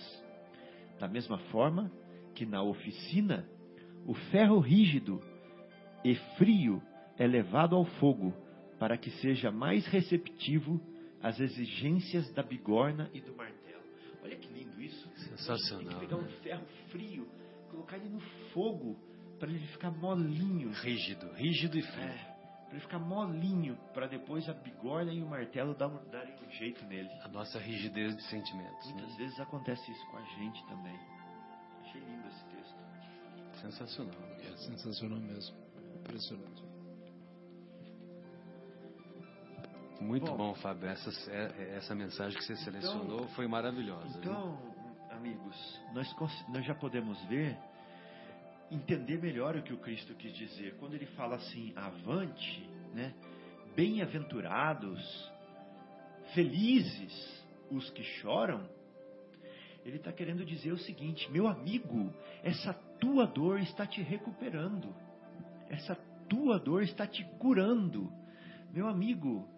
C: Da mesma forma que na oficina, o ferro rígido e frio é levado ao fogo para que seja mais receptivo às exigências da bigorna e do martelo. Olha que lindo isso.
B: Sensacional. Tem
C: que pegar um né? ferro frio, colocar ele no fogo para ele ficar molinho.
B: Rígido, rígido e frio. É
C: para ele ficar molinho, para depois a bigorna e o martelo darem um jeito nele.
B: A nossa rigidez de sentimentos.
C: Muitas né? vezes acontece isso com a gente também. Achei lindo esse texto.
B: Sensacional.
D: É sensacional mesmo. Impressionante.
B: Muito bom, bom Fábio. Essa, é, essa mensagem que você selecionou então, foi maravilhosa.
C: Então, viu? amigos, nós, nós já podemos ver entender melhor o que o Cristo quis dizer. Quando ele fala assim, avante, né? Bem-aventurados, felizes os que choram, ele está querendo dizer o seguinte: meu amigo, essa tua dor está te recuperando, essa tua dor está te curando. Meu amigo,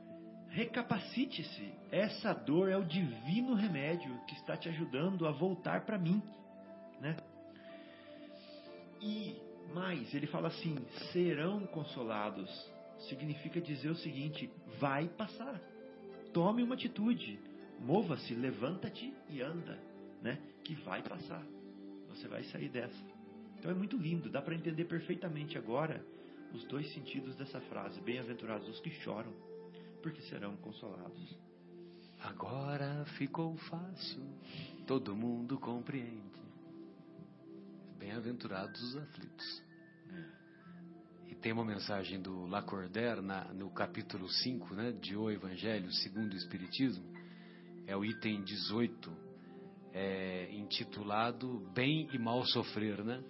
C: recapacite-se, essa dor é o divino remédio que está te ajudando a voltar para mim, né? E mais, ele fala assim: serão consolados. Significa dizer o seguinte: vai passar. Tome uma atitude. Mova-se, levanta-te e anda, né? Que vai passar. Você vai sair dessa. Então é muito lindo, dá para entender perfeitamente agora os dois sentidos dessa frase: bem-aventurados os que choram, porque serão consolados.
B: Agora ficou fácil, todo mundo compreende. Bem-aventurados os aflitos. E tem uma mensagem do Lacordaire na, no capítulo 5 né, de O Evangelho segundo o Espiritismo, é o item 18, é, intitulado Bem e Mal Sofrer. Né?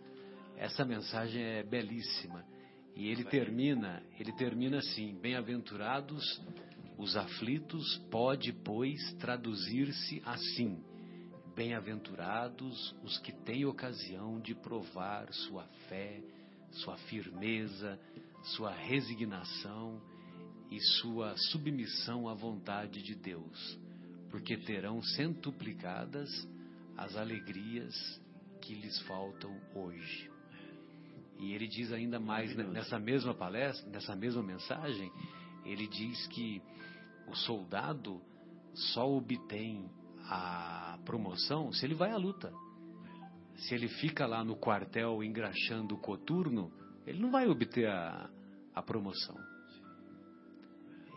B: Essa mensagem é belíssima. E ele termina, ele termina assim: Bem-aventurados os aflitos, pode, pois, traduzir-se assim Bem-aventurados os que têm ocasião de provar sua fé, sua firmeza, sua resignação e sua submissão à vontade de Deus, porque terão centuplicadas as alegrias que lhes faltam hoje. E ele diz ainda mais nessa mesma palestra, nessa mesma mensagem, ele diz que o soldado só obtém a promoção se ele vai à luta. Se ele fica lá no quartel engraxando o coturno, ele não vai obter a, a promoção.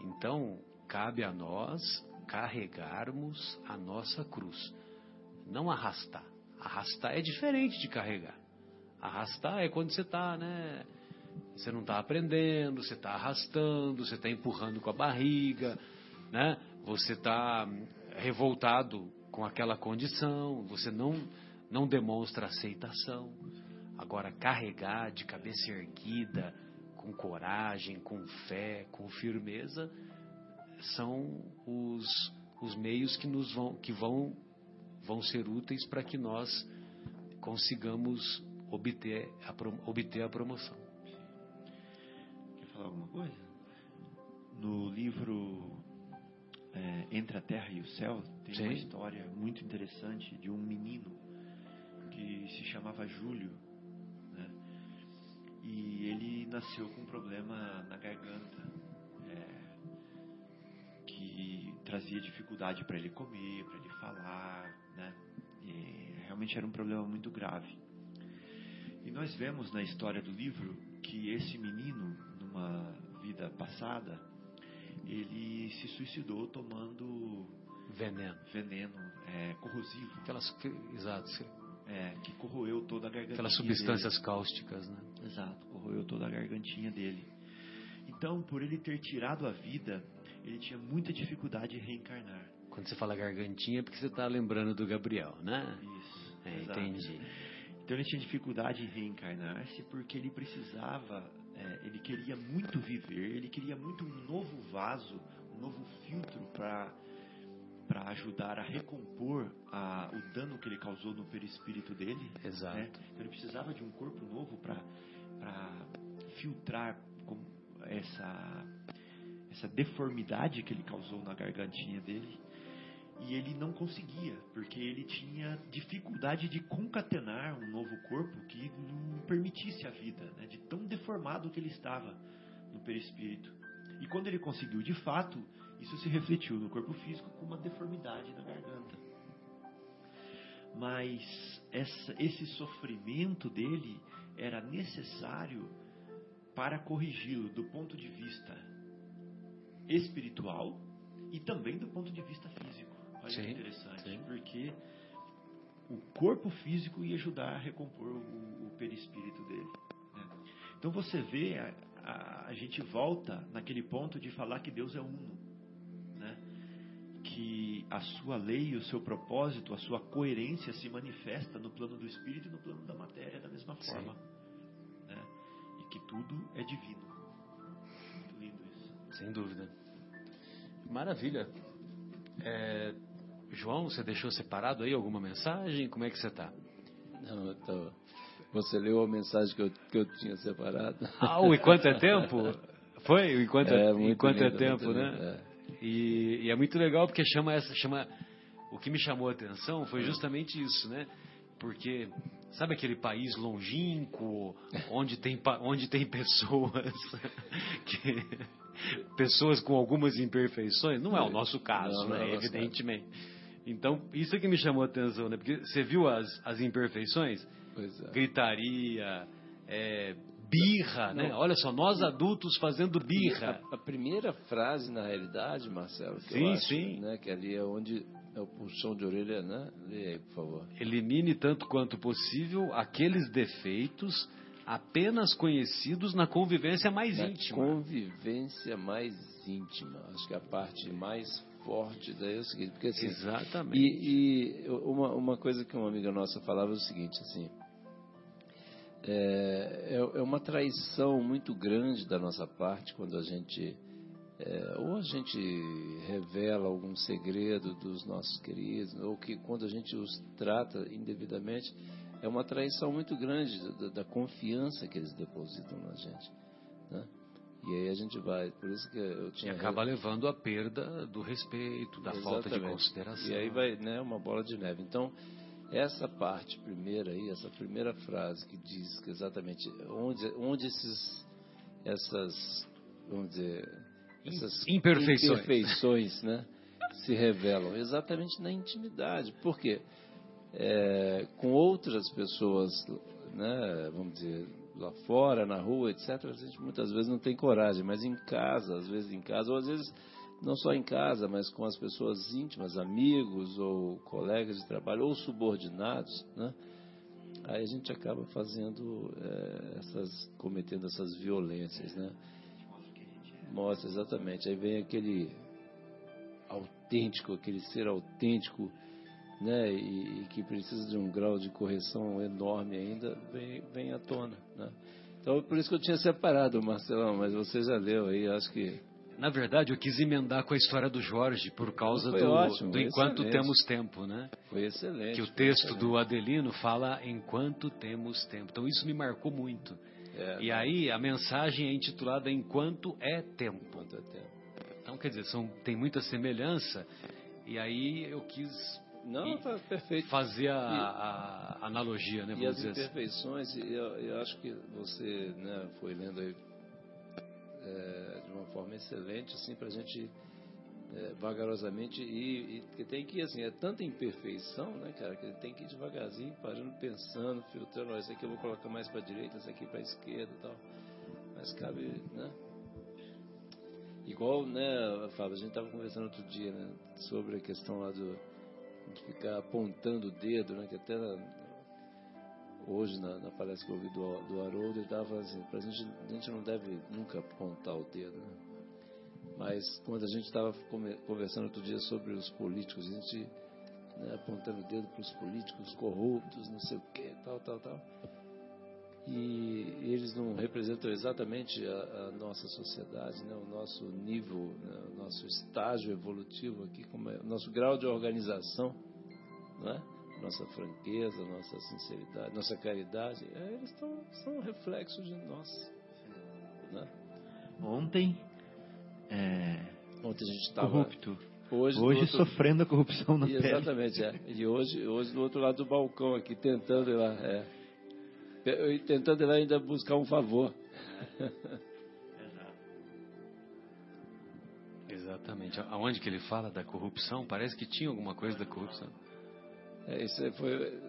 B: Então, cabe a nós carregarmos a nossa cruz, não arrastar. Arrastar é diferente de carregar. Arrastar é quando você está, né? Você não está aprendendo, você está arrastando, você está empurrando com a barriga, né? Você está revoltado com aquela condição, você não não demonstra aceitação. Agora carregar de cabeça erguida, com coragem, com fé, com firmeza, são os, os meios que nos vão que vão vão ser úteis para que nós consigamos obter a, obter a promoção.
C: Quer falar alguma coisa? No livro é, Entre a Terra e o Céu tem Sim. uma história muito interessante de um menino que se chamava Júlio, né? e ele nasceu com um problema na garganta é, que trazia dificuldade para ele comer, para ele falar, né? E realmente era um problema muito grave. E nós vemos na história do livro que esse menino, numa vida passada, ele se suicidou tomando
B: veneno,
C: veneno é, corrosivo.
B: Aquelas, exato.
C: É, que corroeu toda a garganta.
B: Aquelas substâncias dele. cáusticas, né?
C: Exato, corroeu toda a gargantinha dele. Então, por ele ter tirado a vida, ele tinha muita dificuldade em reencarnar.
B: Quando você fala gargantinha, é porque você está lembrando do Gabriel, né?
C: Isso.
B: É, entendi.
C: Então ele tinha dificuldade em reencarnar-se porque ele precisava, é, ele queria muito viver, ele queria muito um novo vaso, um novo filtro para para ajudar a recompor a, o dano que ele causou no perispírito dele.
B: Exato. Né?
C: Então ele precisava de um corpo novo para filtrar essa essa deformidade que ele causou na gargantinha dele e ele não conseguia, porque ele tinha dificuldade de concatenar um novo corpo que não permitisse a vida, né, de tão deformado que ele estava no perispírito. E quando ele conseguiu de fato, isso se refletiu no corpo físico com uma deformidade na garganta. Mas essa, esse sofrimento dele era necessário para corrigi-lo do ponto de vista espiritual e também do ponto de vista físico. Olha sim, que interessante, sim. porque o corpo físico ia ajudar a recompor o, o perispírito dele. Né? Então você vê, a, a, a, gente volta naquele ponto de falar que Deus é uno. Né? Que a sua lei, o seu propósito, a sua coerência se manifesta no plano do espírito e no plano da matéria da mesma forma. Né? E que tudo é divino. Muito lindo isso.
B: Sem dúvida. Maravilha. É, João, você deixou separado aí alguma mensagem? Como é que você está?
D: Não, eu tô... Você leu a mensagem que eu, que eu tinha separado.
B: Ah, o Enquanto é Tempo? Foi? O Enquanto é, é, enquanto é lindo, é Tempo, né? É. E, e, é muito legal porque chama essa... chama O que me chamou a atenção foi justamente isso, né? Porque, sabe aquele país longínquo, onde tem, onde tem <laughs> pessoas que pessoas com algumas imperfeições. Não é o nosso caso, não, né? Não é evidentemente. Caso. Então, isso é que me chamou a atenção, né? Porque você viu as, as imperfeições?
D: É.
B: Gritaria, é, birra, né? Olha só, nós adultos fazendo birra.
D: A, a, primeira frase, na realidade, Marcelo, que
B: sim,
D: acho,
B: sim.
D: Né, que ali é onde é o puxão de orelha, né? Lê aí, por favor.
B: Elimine tanto quanto possível aqueles defeitos apenas conhecidos na convivência mais
D: na
B: íntima.
D: Convivência mais íntima. Acho que a parte mais forte daí é o seguinte, porque assim,
B: Exatamente.
D: E, e uma, uma coisa que uma amiga nossa falava é o seguinte, assim, é, é, é uma traição muito grande da nossa parte quando a gente é, ou a gente revela algum segredo dos nossos queridos, ou que quando a gente os trata indevidamente, é uma traição muito grande da, da confiança que eles depositam na gente. Né? E aí a gente vai, por isso que eu tinha...
B: E acaba levando a perda do respeito, da Exatamente. falta de consideração.
D: E aí vai, né, uma bola de neve. Então, essa parte primeira aí, essa primeira frase que diz que exatamente onde, onde esses, essas, vamos dizer, essas
B: imperfeições,
D: imperfeições né, se revelam exatamente na intimidade. Por quê? É, com outras pessoas, né, vamos dizer, lá fora, na rua, etc., a gente muitas vezes não tem coragem, mas em casa, às vezes em casa, ou às vezes não só em casa, mas com as pessoas íntimas, amigos ou colegas de trabalho ou subordinados, né? Aí a gente acaba fazendo é, essas, cometendo essas violências, né? Mostra exatamente. Aí vem aquele autêntico, aquele ser autêntico, né? E, e que precisa de um grau de correção enorme ainda, vem, vem à tona, né? Então, por isso que eu tinha separado, Marcelão, mas você já leu aí, acho que
B: na verdade, eu quis emendar com a história do Jorge, por causa do, ótimo, do Enquanto excelente. Temos Tempo, né?
D: Foi excelente.
B: Que o texto do Adelino fala Enquanto Temos Tempo. Então, isso me marcou muito. É, e aí, a mensagem é intitulada Enquanto é Tempo. Enquanto é Tempo. Então, quer dizer, são, tem muita semelhança. E aí, eu quis
D: não, tá perfeito.
B: Fazer a, a, a analogia, né?
D: E as assim. imperfeições, assim. eu, eu, acho que você né, foi lendo aí é, de uma forma excelente, assim, para a gente é, vagarosamente ir, e tem que ir assim, é tanta imperfeição, né, cara, que tem que ir devagarzinho, parando, pensando, filtrando, esse aqui eu vou colocar mais para direita, esse aqui para esquerda e tal. Mas cabe, né? Igual, né, Fábio, a gente estava conversando outro dia, né, sobre a questão lá do de ficar apontando o dedo, né, que até na, hoje na, na, palestra que eu ouvi do, do Haroldo, ele estava falando assim, pra gente, a gente não deve nunca apontar o dedo, né? Mas quando a gente estava conversando outro dia sobre os políticos, a gente né, apontando o dedo para os políticos corruptos, não sei o que, tal, tal, tal. E eles não representam exatamente a, a nossa sociedade, né, o nosso nível, né, o nosso estágio evolutivo aqui, como é, o nosso grau de organização, não é? nossa franqueza, nossa sinceridade, nossa caridade, é, eles tão, são reflexos de nós. Né?
C: Ontem, é,
D: ontem a gente estava
C: corrupto. Hoje, hoje outro... sofrendo a corrupção na
D: e,
C: pele.
D: Exatamente, é. E hoje, hoje do outro lado do balcão aqui, tentando ir lá, é. Tentando ainda buscar um favor. <laughs>
B: Exatamente. Aonde que ele fala da corrupção? Parece que tinha alguma coisa da corrupção.
D: É, isso foi.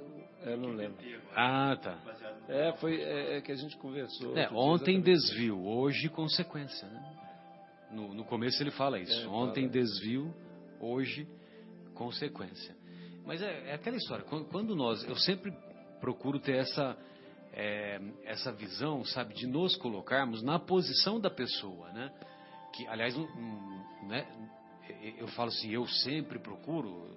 D: Eu não lembro.
B: Ah, tá.
D: É, foi é, é que a gente conversou.
B: É, ontem desvio, hoje consequência. Né? No, no começo ele fala isso. É, ontem desvio, hoje consequência. Mas é, é, aquela história. Quando, quando, nós, eu sempre procuro ter essa é, essa visão, sabe, de nos colocarmos na posição da pessoa, né? Que, aliás, um, um, né? Eu falo assim, eu sempre procuro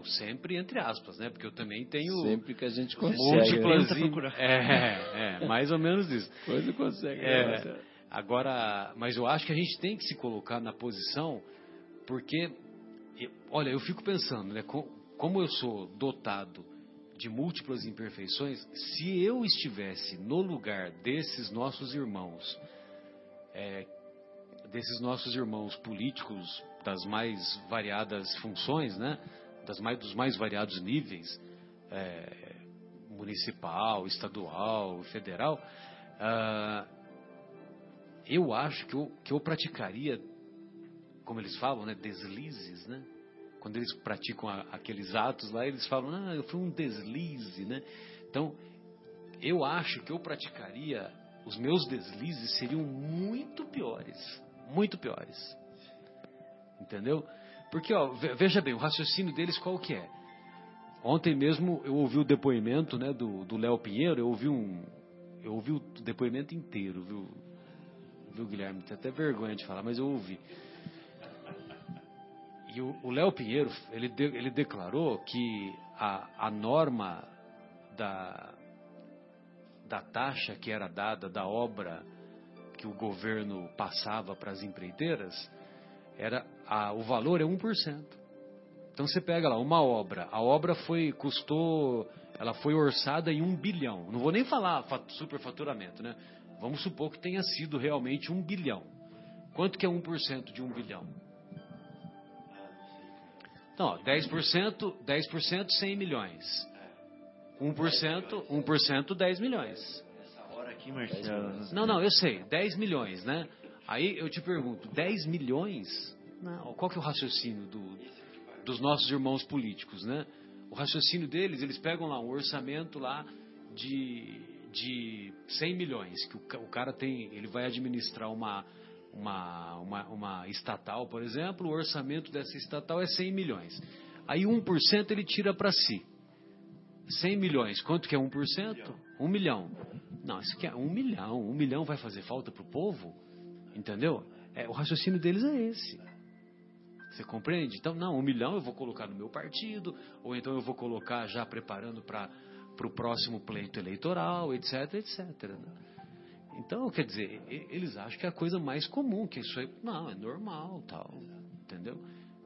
B: eu sempre, entre aspas, né? Porque eu também tenho.
D: Sempre que a gente consegue.
B: Múltiplas. É, é, mais ou menos isso. <laughs>
D: Coisa consegue.
B: É, né? agora, mas eu acho que a gente tem que se colocar na posição, porque, olha, eu fico pensando, né? Como eu sou dotado de múltiplas imperfeições, se eu estivesse no lugar desses nossos irmãos, é, desses nossos irmãos políticos das mais variadas funções, né? das mais, dos mais variados níveis, é, municipal, estadual, federal, ah, eu acho que eu, que eu praticaria, como eles falam, né, deslizes, né? Quando eles praticam a, aqueles atos lá, eles falam, ah, eu fui um deslize, né? Então, eu acho que eu praticaria, os meus deslizes seriam muito piores, muito piores. Entendeu? Porque, ó, veja bem, o raciocínio deles qual que é? Ontem mesmo eu ouvi o depoimento né, do Léo Pinheiro, eu ouvi um. Eu ouvi o depoimento inteiro, viu, viu Guilherme? Tem até vergonha de falar, mas eu ouvi. E o Léo Pinheiro, ele, de, ele declarou que a, a norma da, da taxa que era dada da obra que o governo passava para as empreiteiras era a, o valor é 1%. Então você pega lá uma obra, a obra foi custou, ela foi orçada em um bilhão. Não vou nem falar superfaturamento, né? Vamos supor que tenha sido realmente um bilhão. Quanto que é 1% de 1 bilhão? Então, ó, 10%, 10%, 100 milhões. 1%, 1%, 10 milhões.
C: Nessa hora aqui, Marcelo.
B: Não, não, eu sei, 10 milhões, né? Aí eu te pergunto, 10 milhões? Não, qual que é o raciocínio do, dos nossos irmãos políticos, né? O raciocínio deles, eles pegam lá um orçamento lá de, de 100 milhões, que o, o cara tem, ele vai administrar uma, uma, uma, uma estatal, por exemplo, o orçamento dessa estatal é 100 milhões. Aí 1% ele tira para si. 100 milhões, quanto que é 1%? 1 milhão. Não, isso aqui é 1 milhão. 1 milhão vai fazer falta para o povo? Entendeu? É, o raciocínio deles é esse. Você compreende? Então, não, um milhão eu vou colocar no meu partido, ou então eu vou colocar já preparando para o próximo pleito eleitoral, etc, etc. né? Então, quer dizer, eles acham que é a coisa mais comum, que isso aí, não, é normal, tal, entendeu?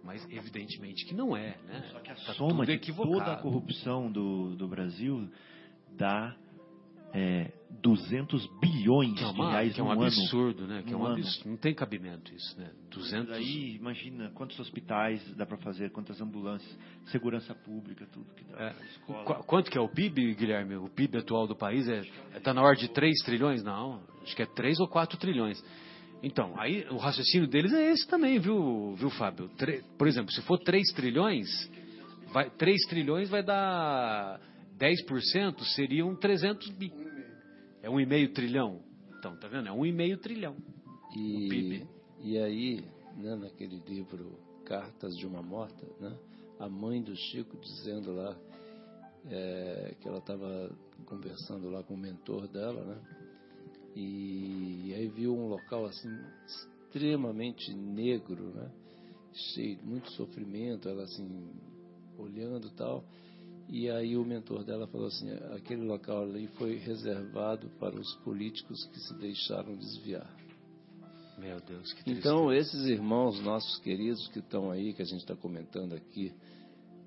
B: Mas evidentemente que não é, né?
C: Só que a
B: Tá
C: soma de toda a corrupção do, do Brasil dá é, 200 bilhões
B: é,
C: de
B: uma,
C: reais
B: que é um
C: no ano.
B: absurdo, né? Que é
C: No
B: um
C: ano.
B: absurdo. Não tem cabimento isso, né? 200...
C: Aí, imagina quantos hospitais dá para fazer, quantas ambulâncias, segurança pública, tudo que dá.
B: É. Qu- Quanto que é o PIB, Guilherme? O PIB atual do país é está na ordem de 3 trilhões? Não, acho que é 3 ou 4 trilhões. Então, aí o raciocínio deles é esse também, viu, viu Fábio? Tre- por exemplo, se for 3 trilhões, vai, 3 trilhões vai dar 10%, seriam 300 bi. É 1,5 trilhão. Então, tá vendo? É 1,5 trilhão.
D: E,
B: O PIB.
D: e aí, né, naquele livro Cartas de uma Morta, né, a mãe do Chico dizendo lá é, que ela estava conversando lá com o mentor dela, né, e, aí viu um local assim extremamente negro, né, cheio de muito sofrimento, ela assim olhando e tal. E aí o mentor dela falou assim, aquele local ali foi reservado para os políticos que se deixaram desviar.
B: Meu Deus, que.
D: Então, esses irmãos nossos queridos que estão aí, que a gente está comentando aqui,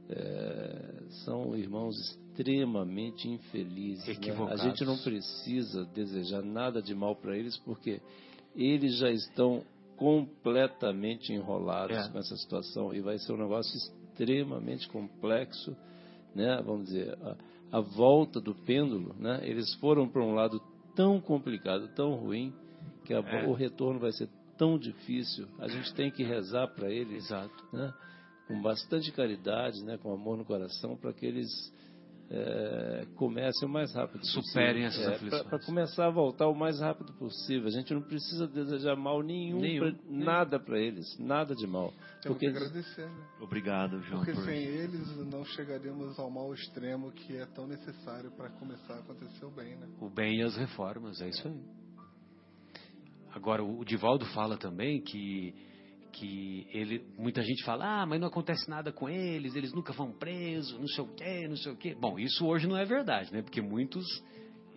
D: é, são irmãos extremamente infelizes. né? A gente não precisa desejar nada de mal para eles, porque eles já estão completamente enrolados
B: É.
D: com essa situação e vai ser um negócio extremamente complexo, né? Vamos dizer, a, a volta do pêndulo, né? Eles foram para um lado tão complicado, tão ruim, que a-
B: É.
D: o retorno vai ser tão difícil. A gente tem que rezar para eles,
B: Exato.
D: né? com bastante caridade, né? com amor no coração, para que eles é, comecem o mais rápido possível.
B: Superem essas
D: É,
B: aflições.
D: Para começar a voltar o mais rápido possível. A gente não precisa desejar mal nenhum,
B: Nenhum,
D: pra-
B: nenhum.
D: nada para eles, nada de mal.
E: Temos
D: Porque
E: que
D: eles-
E: agradecer, né?
C: Obrigado, João.
E: Porque
C: por-
E: sem eles não chegaríamos ao mal extremo que é tão necessário para começar a acontecer o bem, né?
B: O bem e as reformas, é isso aí. Agora, o Divaldo fala também que, que ele, muita gente fala, ah, mas não acontece nada com eles, eles nunca vão presos, não sei o quê, não sei o quê. Bom, isso hoje não é verdade, né? Porque muitos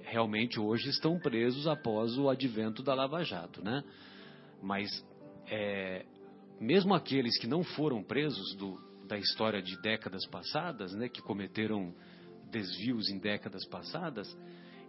B: realmente hoje estão presos após o advento da Lava Jato, né? Mas, é, mesmo aqueles que não foram presos do, da história de décadas passadas, né? Que cometeram desvios em décadas passadas,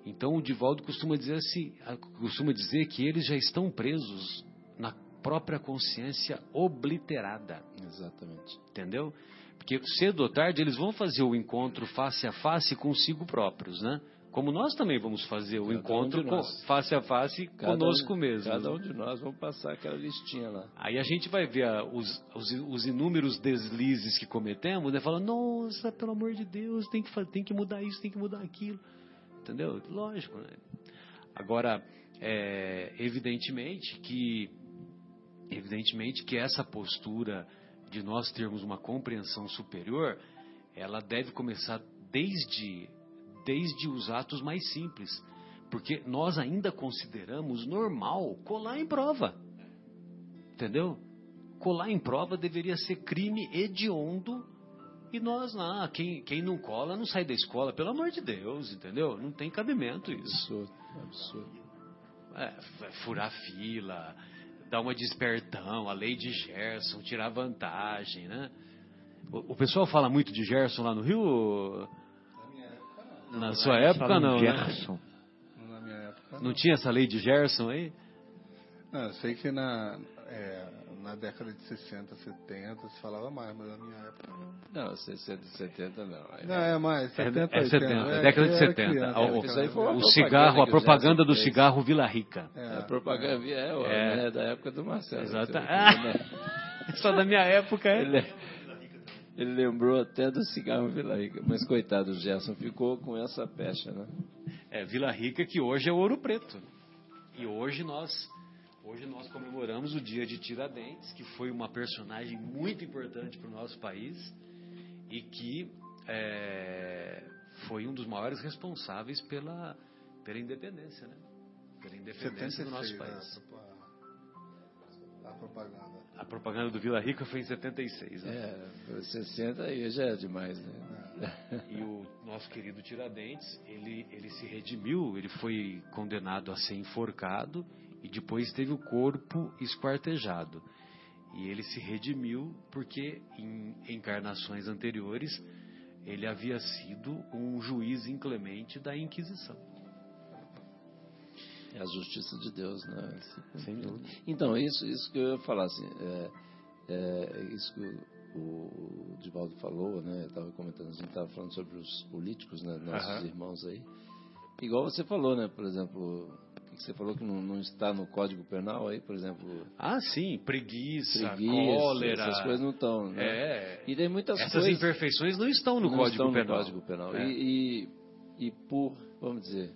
B: então o Divaldo costuma dizer assim, costuma dizer que eles já estão presos na própria consciência obliterada,
D: Exatamente.
B: entendeu? Porque cedo ou tarde eles vão fazer o encontro face a face consigo próprios, né? Como nós também vamos fazer o
D: Cada um
B: encontro com-
D: nós.
B: face a face
D: Cada
B: conosco
D: um-
B: mesmo.
D: Cada um de nós vamos passar aquela listinha lá.
B: Aí a gente vai ver ah, os, os, os inúmeros deslizes que cometemos, né? Falando, nossa, pelo amor de Deus, tem que, tem que mudar isso, tem que mudar aquilo. Entendeu? Lógico, né? Agora, é, evidentemente que evidentemente que essa postura de nós termos uma compreensão superior, ela deve começar desde desde os atos mais simples, porque nós ainda consideramos normal colar em prova. Entendeu? Colar em prova deveria ser crime hediondo e nós, ah, quem, quem não cola não sai da escola, pelo amor de Deus, entendeu? Não tem cabimento isso.
D: Absurdo, absurdo.
B: É, f- furar fila, dar uma despertão, a lei de Gerson, tirar vantagem, né? O, o pessoal fala muito de Gerson lá no Rio? Na sua época não, né?
C: Gerson.
E: Na minha época.
B: Não tinha essa lei de Gerson aí?
E: Não, eu sei que na É, na década de 60, 70 se falava mais, mas na minha época não.
D: Não, 60 70 não. Aí
E: Não, é mais, 70,
B: é
E: 80.
B: 70,
E: é,
B: década de
E: eu era
B: 70.
E: criança,
B: O-
E: né,
D: isso aí foi
E: cara?
D: uma
B: O cigarro, a
D: propaganda o
B: do
D: fez.
B: cigarro Vila Rica.
E: É,
D: A propaganda é, o-
B: É.
D: né, da época do Marcelo.
B: Exato.
D: Então,
B: Ah, Só da minha época, é.
D: Ele, ele lembrou até do cigarro Vila Rica. Mas coitado, o Gerson ficou com essa pecha, né?
B: É, Vila Rica, que hoje é Ouro Preto. E hoje nós, hoje nós comemoramos o dia de Tiradentes, que foi uma personagem muito importante para o nosso país e que é, foi um dos maiores responsáveis pela, pela independência, né? Pela independência do nosso
E: 76,
B: país.
E: né, a, a propaganda.
B: A propaganda do Vila Rica foi em 76, né?
D: É, 60 aí já é demais, né?
B: E o nosso querido Tiradentes, ele, ele se redimiu, ele foi condenado a ser enforcado e depois teve o corpo esquartejado. E ele se redimiu porque em encarnações anteriores ele havia sido um juiz inclemente da Inquisição.
D: É a justiça de Deus, né?
B: Sem dúvida.
D: Então, isso, isso que eu ia falar, assim, é, é isso que o, o Divaldo falou, né? Eu estava comentando, a gente estava falando sobre os políticos, né? Nossos
B: Aham.
D: irmãos aí. Igual você falou, né? Por exemplo, que você falou que não, não está no Código Penal aí, por exemplo,
B: Ah, sim, preguiça,
D: preguiça,
B: cólera.
D: essas coisas não estão, né?
B: É.
D: E tem muitas
B: Essas
D: coisas
B: imperfeições não estão no
D: não
B: Código
D: estão
B: Penal.
D: no Código Penal.
B: É.
D: E, e, e por, vamos dizer,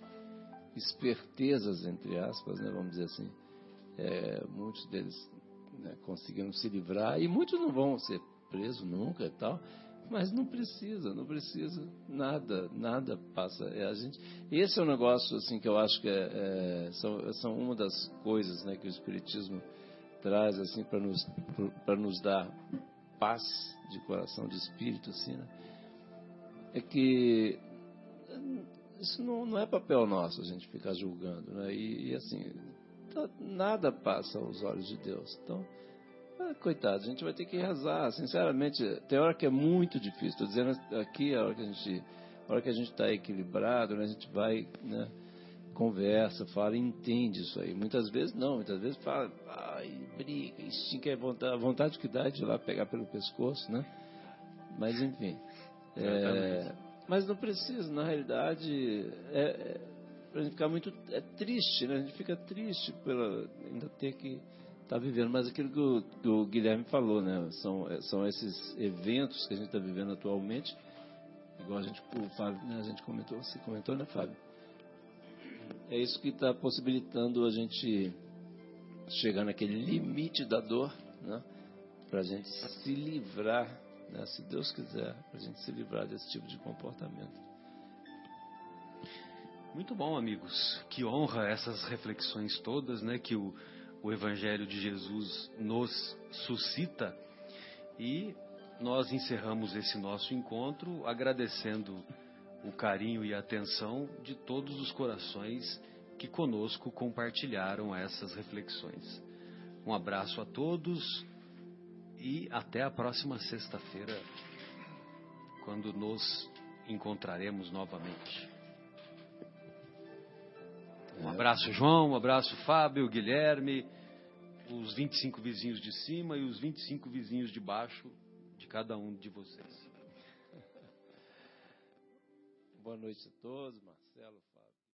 D: espertezas, entre aspas, né, vamos dizer assim, é, muitos deles né, conseguiram se livrar e muitos não vão ser presos nunca e tal, mas não precisa, não precisa, nada, nada passa. É, a gente, esse é um negócio assim que eu acho que é, é, são, são uma das coisas né, que o Espiritismo traz assim para nos, para nos dar paz de coração, de espírito, assim, né? é que isso não, não é papel nosso a gente ficar julgando, né? E, e, assim, tá- nada passa aos olhos de Deus. Então, ah, coitado, a gente vai ter que rezar. Sinceramente, tem hora que é muito difícil. Estou dizendo aqui, a hora que a gente a hora que a gente está equilibrado, né, a gente vai, né, conversa, fala, entende isso aí. Muitas vezes não, muitas vezes fala, ai, briga, instinto, é vontade, a vontade que dá é de ir lá pegar pelo pescoço, né? Mas enfim. É, mas não precisa, na realidade, é, é, pra gente ficar muito é triste, né? A gente fica triste pela ainda ter que estar vivendo. Mas aquilo que o, que o Guilherme falou, né? São, é, são esses eventos que a gente está vivendo atualmente, igual a gente, o Fábio, né? a gente comentou, você comentou, né, Fábio? É isso que está possibilitando a gente chegar naquele limite da dor, né? Para a gente se livrar, né? se Deus quiser, para a gente se livrar desse tipo de comportamento.
B: Muito bom, amigos. Que honra essas reflexões todas, né, que o, o Evangelho de Jesus nos suscita. E nós encerramos esse nosso encontro agradecendo o carinho e a atenção de todos os corações que conosco compartilharam essas reflexões. Um abraço a todos e até a próxima sexta-feira, quando nos encontraremos novamente. Um abraço, João, um abraço, Fábio, Guilherme, os 25 vizinhos de cima e os 25 vizinhos de baixo de cada um de vocês.
D: Boa noite a todos, Marcelo.